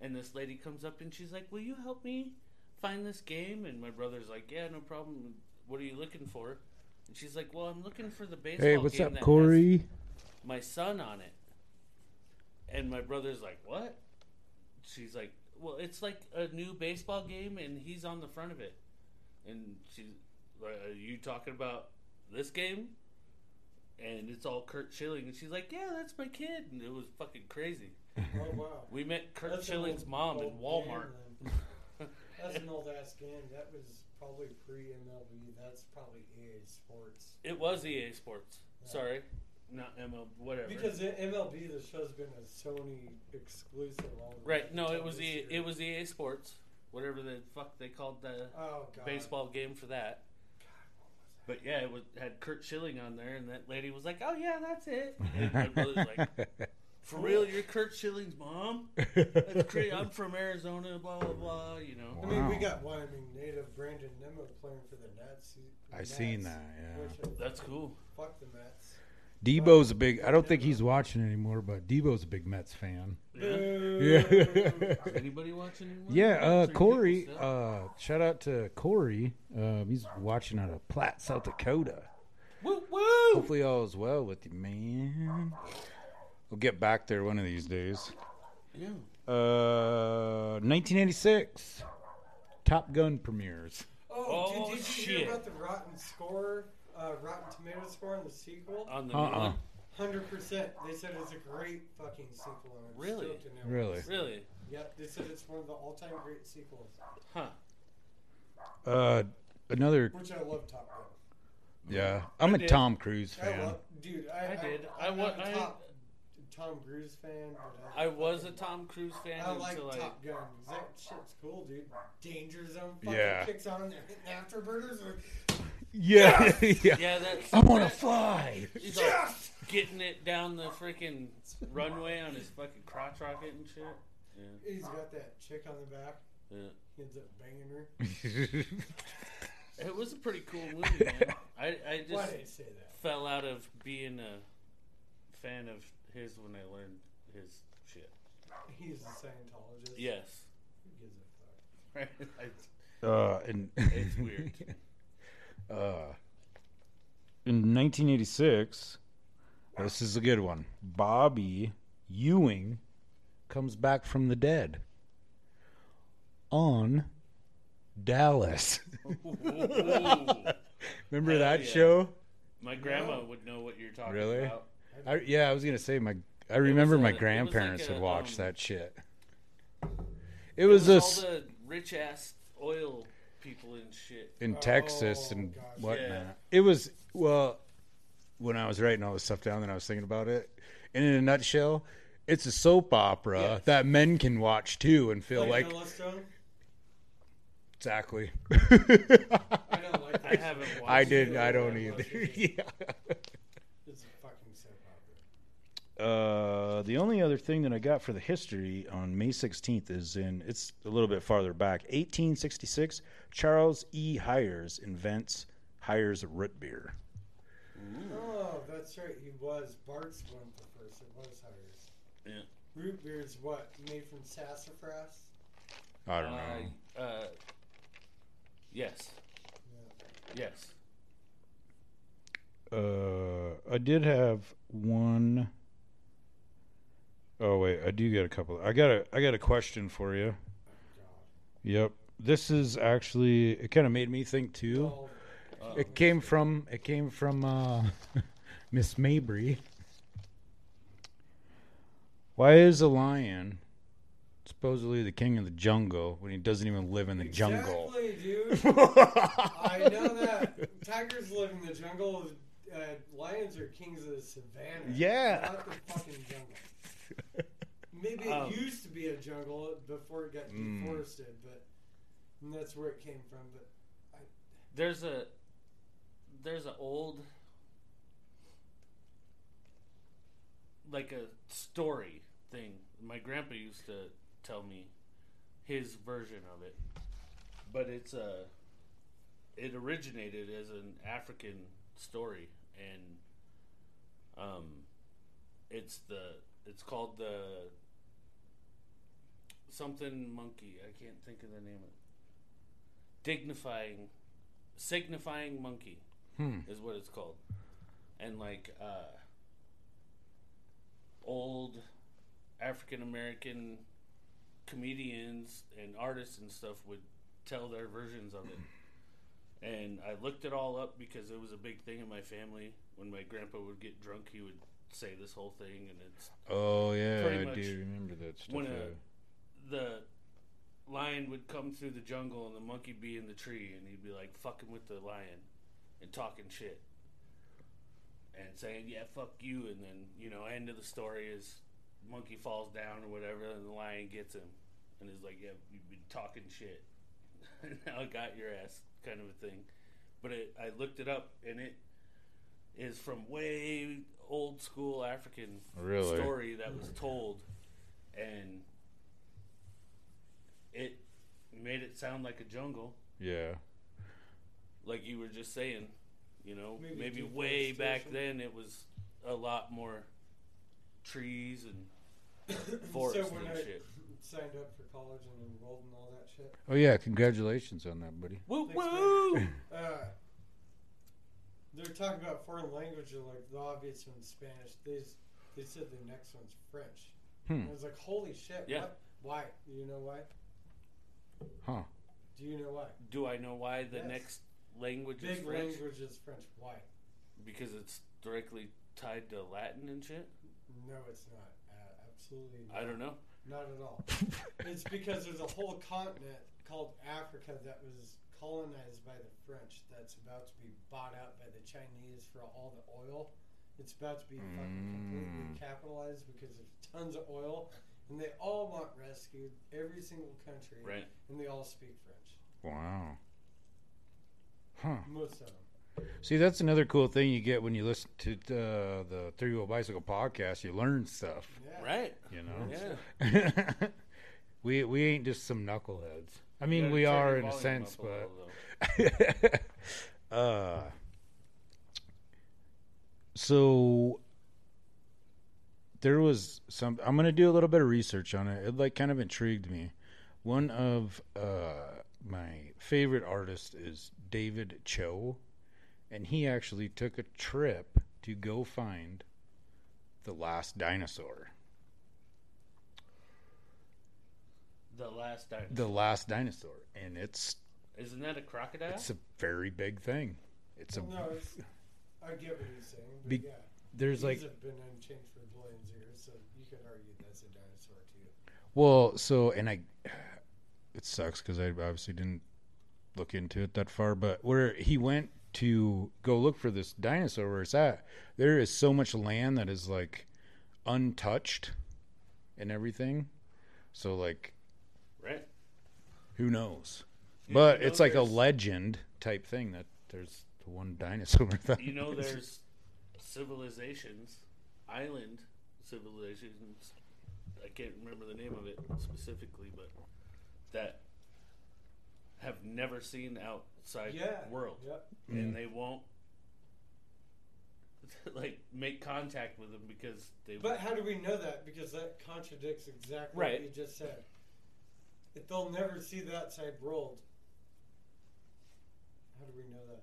Speaker 6: and this lady comes up and she's like, "Will you help me find this game?" And my brother's like, "Yeah, no problem. What are you looking for?" And she's like, "Well, I'm looking for the baseball
Speaker 4: Hey, what's
Speaker 6: game
Speaker 4: up,
Speaker 6: that has
Speaker 4: Corey?
Speaker 6: my son on it." And my brother's like, "What?" She's like, "Well, it's like a new baseball game, and he's on the front of it." And she's like, "Are you talking about this game?" And it's all Curt Schilling, and she's like, "Yeah, that's my kid," and it was fucking crazy.
Speaker 5: Oh wow.
Speaker 6: We met Curt
Speaker 5: That's an
Speaker 6: Schilling's
Speaker 5: old-
Speaker 6: mom in
Speaker 5: old
Speaker 6: Walmart.
Speaker 5: game, then. That's an old ass game. That was probably pre MLB. That's probably EA Sports.
Speaker 6: It was EA Sports.
Speaker 5: Yeah.
Speaker 6: Sorry, not ML. Whatever.
Speaker 5: Because MLB, the show's been a Sony exclusive all the
Speaker 6: right? No,
Speaker 5: until
Speaker 6: it was
Speaker 5: this
Speaker 6: EA,
Speaker 5: year.
Speaker 6: it was EA Sports. Whatever the fuck they called the
Speaker 5: oh god
Speaker 6: baseball game for that. But yeah, it was had Curt Schilling on there, and that lady was like, "Oh yeah, that's it." And my brother's like, "For real, you're Curt Schilling's mom? That's crazy. I'm from Arizona, blah blah blah." You know.
Speaker 5: I mean, we got Wyoming native Brandon Nimmo playing for the Nats. He-
Speaker 4: I
Speaker 5: Mets,
Speaker 4: seen that, yeah.
Speaker 5: which I-
Speaker 6: That's cool.
Speaker 5: Fuck the Mets.
Speaker 4: Debo's a big. I don't think he's watching anymore, but Debo's a big Mets fan.
Speaker 6: Yeah.
Speaker 4: Yeah.
Speaker 6: Anybody watching? anymore?
Speaker 4: Yeah, uh, Corey. Uh, shout out to Corey. Um, he's watching out of Platte, South Dakota.
Speaker 6: woo woo.
Speaker 4: Hopefully, all is well with you, man. We'll get back there one of these days.
Speaker 6: Yeah.
Speaker 4: Uh, 1986, Top Gun premieres.
Speaker 5: Oh,
Speaker 6: Oh,
Speaker 5: did, did you
Speaker 6: shit.
Speaker 5: hear about the Rotten score, uh, Rotten Tomato score on the sequel?
Speaker 6: On the
Speaker 4: Uh-uh.
Speaker 6: one.
Speaker 5: Hundred percent. They said it's a great fucking sequel. And I'm
Speaker 6: Really?
Speaker 5: stoked to know
Speaker 4: Really?
Speaker 6: Really?
Speaker 5: Yep. They said it's one of the all-time great sequels,
Speaker 6: Huh.
Speaker 4: Uh, another.
Speaker 5: which I love. Top Gun.
Speaker 4: Yeah, I'm a
Speaker 6: did.
Speaker 4: Tom Cruise
Speaker 5: I
Speaker 4: fan.
Speaker 5: love, dude. I,
Speaker 6: I did.
Speaker 5: I,
Speaker 6: I
Speaker 5: I'm
Speaker 6: wa-
Speaker 5: a
Speaker 6: I-
Speaker 5: top Tom Cruise fan, but I,
Speaker 6: I was a Tom Cruise fan
Speaker 5: I like
Speaker 6: until I.
Speaker 5: Top Gun. 'cause That shit's cool, dude. Danger Zone fucking
Speaker 4: Yeah.
Speaker 5: kicks on. They're hitting afterburners. Like,
Speaker 4: Yeah, yeah.
Speaker 6: Yeah, that's.
Speaker 4: I want to
Speaker 6: that-
Speaker 4: fly.
Speaker 6: He's like,
Speaker 5: yes,
Speaker 6: getting it down the freaking runway on his fucking crotch rocket and shit. Yeah,
Speaker 5: He's got that chick on the back.
Speaker 6: yeah.
Speaker 5: He ends up banging her.
Speaker 6: It was a pretty cool movie, man. I I
Speaker 5: Why
Speaker 6: just
Speaker 5: did I say that?
Speaker 6: fell out of being a fan of his when I learned his shit.
Speaker 5: He's a Scientologist.
Speaker 6: Yes,
Speaker 5: Who gives a fuck?
Speaker 6: right. I,
Speaker 4: Uh, and
Speaker 6: It's weird.
Speaker 4: Uh, in 1986, this is a good one. Bobby Ewing comes back from the dead on Dallas. Remember
Speaker 6: Hell
Speaker 4: that
Speaker 6: yeah.
Speaker 4: show?
Speaker 6: My grandma would know what you're talking
Speaker 4: Really?
Speaker 6: about.
Speaker 4: I, yeah, I was gonna say my. I remember my
Speaker 6: it was
Speaker 4: grandparents
Speaker 6: like a,
Speaker 4: had watched
Speaker 6: um,
Speaker 4: that shit. It was, a s-
Speaker 6: all the rich ass oil people and shit.
Speaker 4: in Texas
Speaker 5: Oh,
Speaker 4: and
Speaker 5: gosh.
Speaker 4: whatnot.
Speaker 6: Yeah.
Speaker 4: It was well, when I was writing all this stuff down, and I was thinking about it. And in a nutshell, it's a soap opera
Speaker 6: Yes.
Speaker 4: that men can watch too and feel like,
Speaker 5: Yellowstone?
Speaker 4: exactly.
Speaker 5: I don't like that.
Speaker 6: I haven't watched.
Speaker 4: I did. I don't either. yeah.
Speaker 5: It's a fucking soap opera.
Speaker 4: Uh, the only other thing that I got for the history on May 16th is in it's a little bit farther back. 1866, Charles E. Hires invents Hires root beer.
Speaker 5: Oh, that's right. He was. Bart's went the first. It was Hires.
Speaker 6: Yeah.
Speaker 5: Root is what? Made from sassafras?
Speaker 4: I don't know.
Speaker 6: Uh, uh, yes.
Speaker 5: Yeah.
Speaker 6: Yes.
Speaker 4: Uh, I did have one oh wait, I do get a couple. I got a I got a question for you. Yep, this is actually it. Kind of made me think too.
Speaker 6: Uh,
Speaker 4: It came from it came from uh, Miss Mabry. Why is a lion supposedly the king of the jungle when he doesn't even live in the jungle?
Speaker 5: Exactly, dude. I know that. Tigers live in the jungle. Uh, lions are kings of the savannah.
Speaker 4: Yeah.
Speaker 5: Not the fucking jungle. Maybe it
Speaker 6: Um,
Speaker 5: used to be a jungle before it got
Speaker 4: Mm.
Speaker 5: deforested, but that's where it came from. But
Speaker 6: There's a there's an old like a story thing. My grandpa used to tell me his version of it. But it's a it originated as an African story and um it's the it's called the something monkey. I can't think of the name of it. Dignifying signifying monkey
Speaker 4: Hmm.
Speaker 6: is what it's called. And like uh old African American comedians and artists and stuff would tell their versions of it. And I looked it all up because it was a big thing in my family. When my grandpa would get drunk, he would say this whole thing, and it's
Speaker 4: Oh yeah, I do remember that stuff.
Speaker 6: when
Speaker 4: uh,
Speaker 6: a, the lion would come through the jungle and the monkey be in the tree, and he'd be like fucking with the lion and talking shit and saying, "Yeah, fuck you," and then you know, end of the story is monkey falls down or whatever, and the lion gets him, and is like, "Yeah, you've been talking shit. now I got your ass," kind of a thing. But it, I looked it up, and it is from way old school African
Speaker 4: Really?
Speaker 6: story that was told, and it made it sound like a jungle,
Speaker 4: yeah.
Speaker 6: like you were just saying. You know,
Speaker 5: Maybe
Speaker 6: maybe, way back then it was a lot more trees and forest
Speaker 5: so when
Speaker 6: and
Speaker 5: I
Speaker 6: shit.
Speaker 5: signed up for college and enrolled in all that shit,
Speaker 4: Oh yeah, congratulations on that, buddy.
Speaker 6: Woo
Speaker 5: Thanks,
Speaker 6: woo!
Speaker 5: uh, they're talking about foreign language, and like the obvious one's Spanish. They s- they said the next one's French.
Speaker 4: Hmm.
Speaker 5: I was like, holy shit!
Speaker 6: Yeah.
Speaker 5: What? Why? Do you know why?
Speaker 4: Huh.
Speaker 5: Do you know why?
Speaker 6: Do I know why the
Speaker 5: Yes.
Speaker 6: next language is
Speaker 5: Big
Speaker 6: French?
Speaker 5: language is French. Why?
Speaker 6: Because it's directly tied to Latin and shit.
Speaker 5: No, it's not. Uh, absolutely. Not.
Speaker 6: I don't know.
Speaker 5: Not at all. it's because there's a whole continent called Africa that was colonized by the French that's about to be bought out by the Chinese for all the oil. It's about to be fucking completely
Speaker 4: Mm.
Speaker 5: capitalized because there's tons of oil and they all want rescued, every single country,
Speaker 6: Right.
Speaker 5: and they all speak French.
Speaker 4: Wow. Huh.
Speaker 5: Most of them.
Speaker 4: See, that's another cool thing you get when you listen to uh, the Three Wheel Bicycle podcast. You learn stuff,
Speaker 5: Yeah.
Speaker 6: Right.
Speaker 4: you know.
Speaker 6: Yeah.
Speaker 4: we we ain't just some knuckleheads. I mean, we are in a sense, but uh, so there was some. I'm gonna do a little bit of research on it. It like kind of intrigued me. One of uh, my favorite artists is David Choe, and he actually took a trip to go find the last dinosaur.
Speaker 6: The last dinosaur.
Speaker 4: The last dinosaur, and it's
Speaker 6: Isn't that a crocodile?
Speaker 4: it's a very big thing. It's a
Speaker 5: Well, no, it's, I get what he's saying, but
Speaker 4: Be-
Speaker 5: yeah.
Speaker 4: there's
Speaker 5: These
Speaker 4: like
Speaker 5: have been unchanged for billions of years, so you could argue that's a dinosaur too.
Speaker 4: Well, so and I, it sucks because I obviously didn't look into it that far. But where he went to go look for this dinosaur, where it's at, there is so much land that is like untouched and everything. So like,
Speaker 6: right.
Speaker 4: who knows?
Speaker 6: You-
Speaker 4: But
Speaker 6: know
Speaker 4: it's like a legend type thing that there's the one dinosaur. That
Speaker 6: You know, there's civilizations, island civilizations. I can't remember the name of it specifically, but that have never seen outside
Speaker 5: Yeah.
Speaker 6: world,
Speaker 5: Yep. Mm.
Speaker 6: and they won't like make contact with them because they.
Speaker 5: But how do we know that? Because that contradicts exactly
Speaker 6: Right.
Speaker 5: what you just said. If they'll never see the outside world, how do we know that?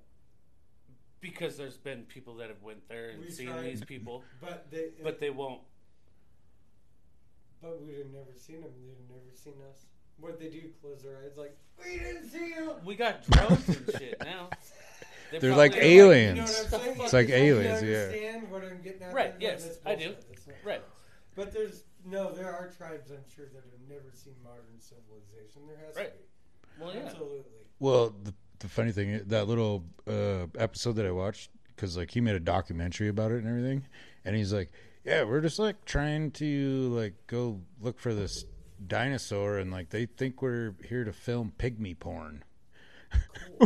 Speaker 6: because there's been people that have went there and
Speaker 5: We
Speaker 6: seen
Speaker 5: tried-
Speaker 6: these people,
Speaker 5: But they,
Speaker 6: but they won't.
Speaker 5: but we'd have never seen them. They'd have never seen us. What they do? Close their eyes, like we didn't see you.
Speaker 6: We got drones and shit now.
Speaker 4: They're
Speaker 6: probably
Speaker 4: like
Speaker 6: are
Speaker 4: aliens.
Speaker 5: You know what I'm saying?
Speaker 4: It's like aliens, yeah.
Speaker 5: Understand what I'm getting at?
Speaker 6: Right,
Speaker 5: there? No,
Speaker 6: yes,
Speaker 5: that's
Speaker 6: I do.
Speaker 5: bullshit. That's not-
Speaker 6: Right.
Speaker 5: But there's no. There are tribes I'm sure that have never seen modern civilization. There has
Speaker 6: Right.
Speaker 5: to be.
Speaker 6: Well, yeah.
Speaker 5: Absolutely.
Speaker 4: Well, the, the funny thing, that little uh, episode that I watched, because like he made a documentary about it and everything, and he's like, "Yeah, we're just like trying to like go look for this dinosaur, and like they think we're here to film pygmy porn."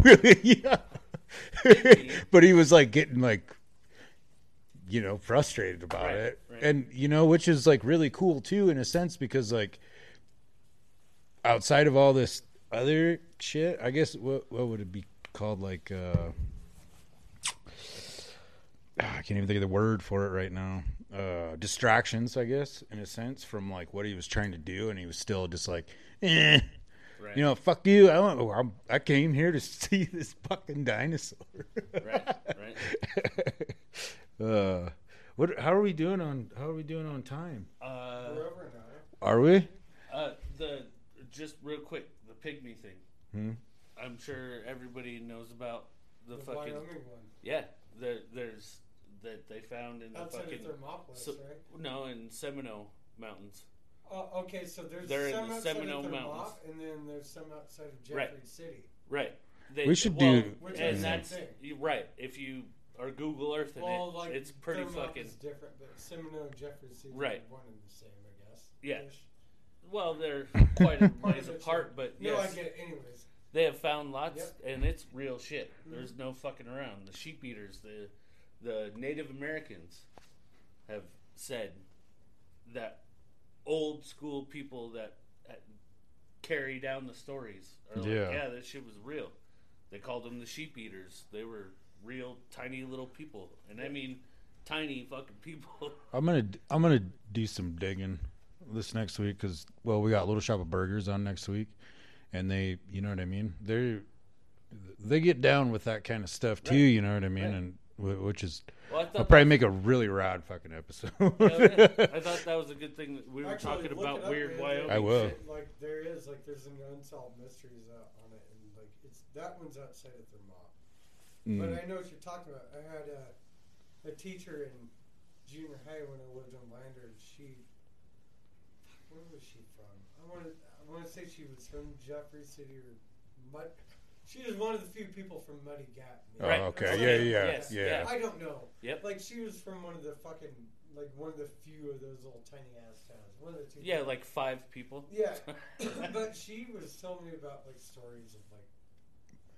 Speaker 4: really? Yeah. but he was like getting like, you know, frustrated about
Speaker 6: Right,
Speaker 4: it,
Speaker 6: right.
Speaker 4: and you know, which is like really cool too in a sense because like outside of all this other shit, I guess what what would it be called? Like uh ah, I can't even think of the word for it right now. Uh distractions, I guess, in a sense, from like what he was trying to do, and he was still just like, eh,
Speaker 6: Right.
Speaker 4: you know, fuck you. I want, I'm, I came here to see this fucking dinosaur.
Speaker 6: Right, right.
Speaker 4: uh, what? How are we doing on? How are we doing on time?
Speaker 6: Uh,
Speaker 5: We're over now.
Speaker 4: Are we?
Speaker 6: uh, the just real quick, the pygmy thing.
Speaker 4: Hmm?
Speaker 6: I'm sure everybody knows about the,
Speaker 5: The,
Speaker 6: fucking
Speaker 5: Wyoming one.
Speaker 6: yeah. There, there's that they found in the
Speaker 5: Outside
Speaker 6: fucking
Speaker 5: of Thermopolis,
Speaker 6: so-
Speaker 5: right?
Speaker 6: no in Seminoe Mountains.
Speaker 5: Oh, okay, so there's
Speaker 6: They're in
Speaker 5: some
Speaker 6: the
Speaker 5: outside
Speaker 6: Seminoe
Speaker 5: of Thermop,
Speaker 6: Mountains.
Speaker 5: and then there's some outside of Jeffrey
Speaker 6: Right.
Speaker 5: City.
Speaker 6: Right. They,
Speaker 4: We should
Speaker 6: well,
Speaker 4: do-
Speaker 5: Which are the
Speaker 6: and
Speaker 5: same
Speaker 6: that's
Speaker 5: thing.
Speaker 6: you- right. If you are Google Earth in
Speaker 5: Well,
Speaker 6: it,
Speaker 5: like
Speaker 6: it's pretty
Speaker 5: Thermop
Speaker 6: fucking
Speaker 5: is different, but Seminoe and Jeffrey City
Speaker 6: Right.
Speaker 5: are one and the same, I guess.
Speaker 6: Yeah.
Speaker 5: Ish.
Speaker 6: well. They're quite a ways apart, but
Speaker 5: No,
Speaker 6: yes,
Speaker 5: I get it. Anyways,
Speaker 6: They have found lots,
Speaker 5: Yep.
Speaker 6: and it's real shit.
Speaker 5: Mm-hmm.
Speaker 6: There's no fucking around. The sheep eaters, the the Native Americans, have said that old school people that, that carry down the stories are like,
Speaker 4: Yeah.
Speaker 6: yeah, that shit was real. They called them the sheep eaters. They were real tiny little people, and I mean tiny fucking people.
Speaker 4: I'm gonna I'm gonna do some digging this next week because well we got Little Shop of Burgers on next week, and they you know what I mean they they get down with that kind of stuff too.
Speaker 6: Right.
Speaker 4: You know what I mean,
Speaker 6: Right.
Speaker 4: and wh- which is
Speaker 6: Well, I thought
Speaker 4: I'll probably
Speaker 6: that-
Speaker 4: make a really rad fucking episode.
Speaker 6: Hell yeah. I thought that was a good thing that we were
Speaker 5: Actually,
Speaker 6: talking about
Speaker 5: up,
Speaker 6: weird
Speaker 5: man.
Speaker 6: Wyoming.
Speaker 4: I will.
Speaker 6: shit.
Speaker 5: Like there is, like there's an unsolved mysteries out on it, and like it's that one's outside of Thermop. But
Speaker 4: Mm.
Speaker 5: I know what you're talking about. I had a, a teacher in junior high when I lived in Lander. and She, where was she from? I want to, I want to say she was from Jeffrey City or Mud. She was one of the few people from Muddy Gap.
Speaker 4: Oh,
Speaker 6: Right.
Speaker 4: okay,
Speaker 6: Okay.
Speaker 4: yeah, yeah,
Speaker 6: Yes,
Speaker 4: yeah.
Speaker 6: yeah.
Speaker 5: I don't know.
Speaker 6: Yep.
Speaker 5: Like she was from one of the fucking, like one of the few of those little tiny ass towns. One of the two.
Speaker 6: Yeah, like five people.
Speaker 5: Yeah, but she was telling me about like stories of like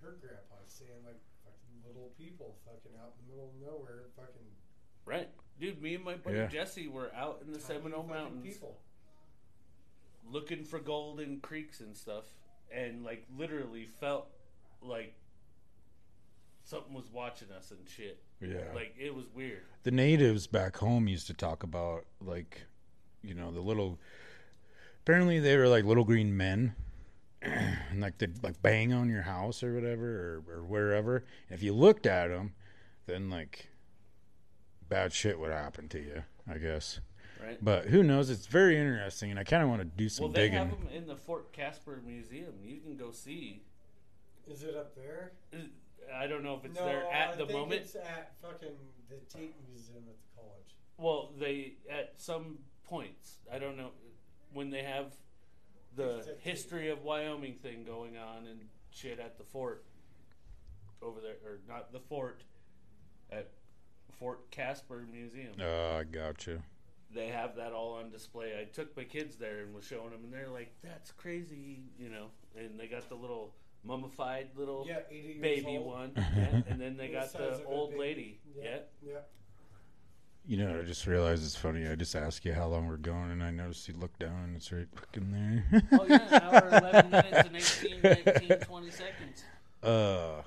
Speaker 5: her grandpa saying like fucking little people fucking out in the middle of nowhere, fucking
Speaker 6: Right, dude. Me and my buddy
Speaker 4: Yeah.
Speaker 6: Jesse were out in the
Speaker 5: tiny
Speaker 6: Seminoe
Speaker 5: fucking
Speaker 6: Mountains
Speaker 5: People.
Speaker 6: looking for gold in creeks and stuff, and like literally felt like something was watching us and shit.
Speaker 4: Yeah.
Speaker 6: Like it was weird.
Speaker 4: the natives back home used to talk about like you know the little apparently they were like little green men and like they'd like bang on your house or whatever or, or wherever and if you looked at them then like bad shit would happen to you i guess
Speaker 6: Right.
Speaker 4: but who knows it's very interesting and i kind of want to do some
Speaker 6: Well, they
Speaker 4: digging
Speaker 6: have them in the Fort Caspar Museum. You can go see.
Speaker 5: Is it up there?
Speaker 6: I don't know if it's
Speaker 5: no,
Speaker 6: there at
Speaker 5: I
Speaker 6: the
Speaker 5: think
Speaker 6: moment.
Speaker 5: It's at fucking the Tate Museum at the college.
Speaker 6: Well, they at some points. I don't know when they have the history of Wyoming thing going on and shit at the fort over there, or not the fort at Fort Caspar Museum.
Speaker 4: uh, i got you
Speaker 6: They have that all on display. I took my kids there and was showing them, and they're like, "That's crazy," you know. And they got the little mummified little
Speaker 5: Yeah,
Speaker 6: baby
Speaker 5: old.
Speaker 6: one, yeah, and then they got
Speaker 5: size
Speaker 6: the old
Speaker 5: baby.
Speaker 6: lady.
Speaker 5: Yeah.
Speaker 6: Yeah.
Speaker 4: You know i just realized it's funny i just asked you how long we're going and i noticed you look down and it's right fucking there
Speaker 6: Oh yeah, hour eleven minutes and 18, 19, 20 seconds.
Speaker 4: Uh,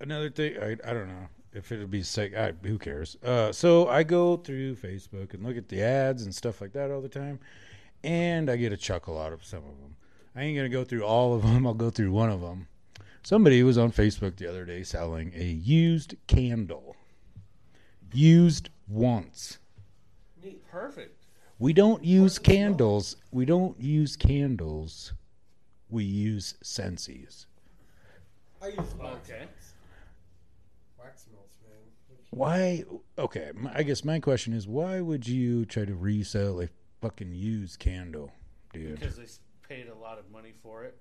Speaker 4: another thing, I I don't know if it'd be sick. I, who cares? Uh, so I go through Facebook and look at the ads and stuff like that all the time, and I get a chuckle out of some of them. I ain't gonna go through all of them. I'll go through one of them. Somebody was on Facebook the other day selling a used candle, used once.
Speaker 6: Perfect.
Speaker 4: We don't use
Speaker 5: What's the smell?
Speaker 4: candles. We don't use candles. We use Scentsys.
Speaker 5: I use wax
Speaker 6: Okay.
Speaker 5: Wax melts, man.
Speaker 4: Why? Okay, my, I guess my question is, why would you try to resell a fucking used candle, dude?
Speaker 6: Because they paid a lot of money for it.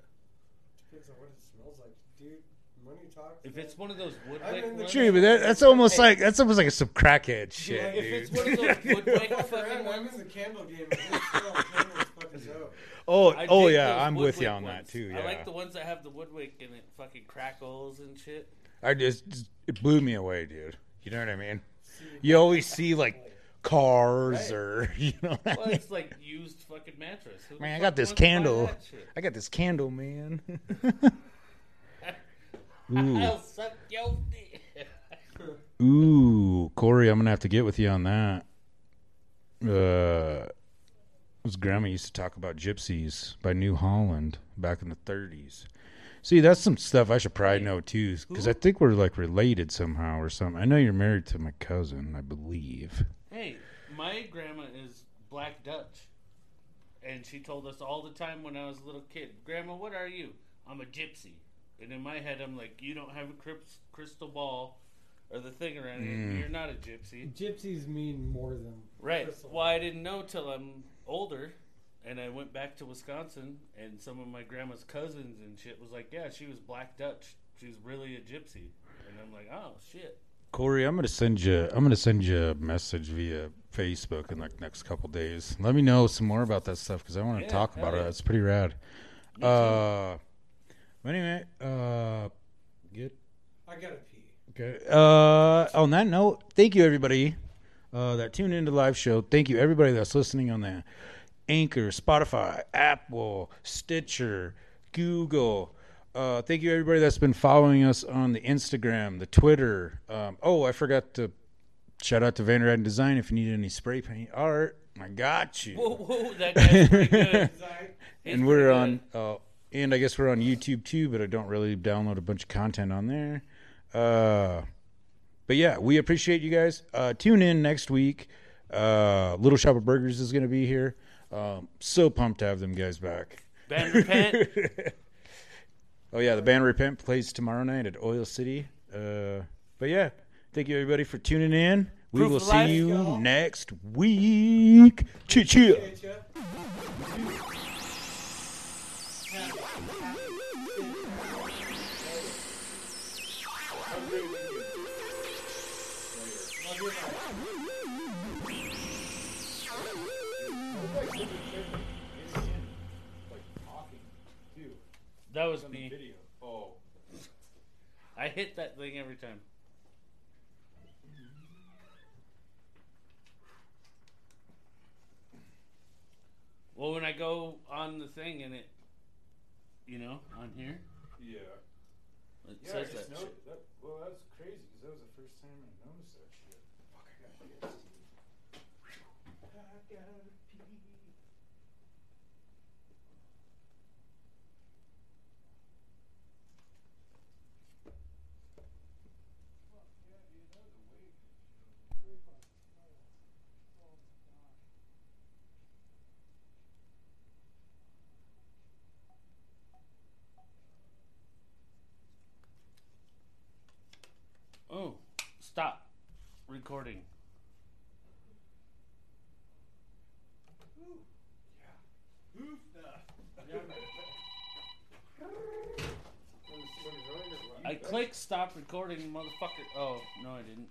Speaker 5: Depends on what it smells like, dude. Money talks.
Speaker 6: If it's one of those
Speaker 5: I'm
Speaker 6: woodwick
Speaker 5: the
Speaker 6: ones,
Speaker 4: True, but that, that's almost
Speaker 6: Hey.
Speaker 4: like that's almost like some crackhead shit,
Speaker 6: if it's
Speaker 4: dude.
Speaker 6: one of those woodwick fucking
Speaker 5: I'm
Speaker 6: ones,
Speaker 5: in the candle game. and this still candle's fucking dope.
Speaker 4: Oh,
Speaker 6: I
Speaker 4: oh
Speaker 6: dig
Speaker 4: yeah, I'm with you
Speaker 6: woodwick
Speaker 4: on that
Speaker 6: ones.
Speaker 4: too.
Speaker 6: I like the ones that have the woodwick and it fucking crackles and shit.
Speaker 4: I just, just- it blew me away, dude. You know what I mean? You always see like cars
Speaker 5: Right.
Speaker 4: or you know. What I
Speaker 6: Well,
Speaker 4: mean?
Speaker 6: it's like used fucking mattress. Who the
Speaker 4: Man, I
Speaker 6: fuck
Speaker 4: got this
Speaker 6: wants to buy
Speaker 4: candle.
Speaker 6: that shit?
Speaker 4: I got this candle, man. Ooh.
Speaker 6: I'll suck your dick.
Speaker 4: Ooh, Corey, I'm gonna have to get with you on that. Uh, his grandma used to talk about gypsies by New Holland back in the 30s. See, that's some stuff I should probably know too, because I think we're like related somehow or something. I know you're married to my cousin, I believe.
Speaker 6: Hey, my grandma is Black Dutch. And she told us all the time when I was a little kid, Grandma, what are you? I'm a gypsy. And in my head, I'm like, you don't have a crystal ball or the thing around
Speaker 4: Mm.
Speaker 6: it. You're not a gypsy.
Speaker 5: Gypsies mean more than
Speaker 6: Right.
Speaker 5: crystal.
Speaker 6: Well, I didn't know till I'm older. And I went back to Wisconsin, and some of my grandma's cousins and shit was like, yeah, she was Black Dutch. She was really a gypsy. And I'm like, oh, shit.
Speaker 4: Corey, I'm gonna send you. I'm gonna send you a message via Facebook in like next couple days. Let me know some more about that stuff because I want to
Speaker 6: Yeah,
Speaker 4: talk
Speaker 6: hell
Speaker 4: about it. It's pretty rad.
Speaker 6: Me too.
Speaker 4: Uh, anyway, uh, get
Speaker 5: I gotta pee.
Speaker 4: Okay. Uh, on that note, thank you everybody uh, that tuned into the live show. Thank you everybody that's listening on the Anchor, Spotify, Apple, Stitcher, Google. Uh, thank you everybody that's been following us on the Instagram, the Twitter. Um, oh, I forgot to shout out to Van Design if you need any spray paint art. I got you.
Speaker 6: Whoa, whoa, that guy's pretty good.
Speaker 4: And we're
Speaker 6: good.
Speaker 4: on uh, and i guess we're on youtube too but i don't really download a bunch of content on there. Uh, but yeah we appreciate you guys. Uh, tune in next week. Uh, little shop of burgers is going to be here. Um, so pumped to have them guys back.
Speaker 6: Band repent.
Speaker 4: oh yeah the band repent plays tomorrow night at oil city. Uh, but yeah thank you everybody for tuning in. We
Speaker 6: Proof
Speaker 4: will see
Speaker 6: life,
Speaker 4: you
Speaker 5: y'all.
Speaker 4: next week. Chia.
Speaker 6: That was me. Video.
Speaker 4: Oh.
Speaker 6: I hit that thing every time. Well, when I go on the thing and it, you know, on here,
Speaker 4: Yeah.
Speaker 6: it
Speaker 4: Yeah, I
Speaker 6: says
Speaker 4: just
Speaker 6: that shit.
Speaker 4: that. Well, that's crazy because that was the first time I noticed that shit. Fuck, I gotta
Speaker 6: stop recording. I clicked stop recording, motherfucker. Oh, no, I didn't.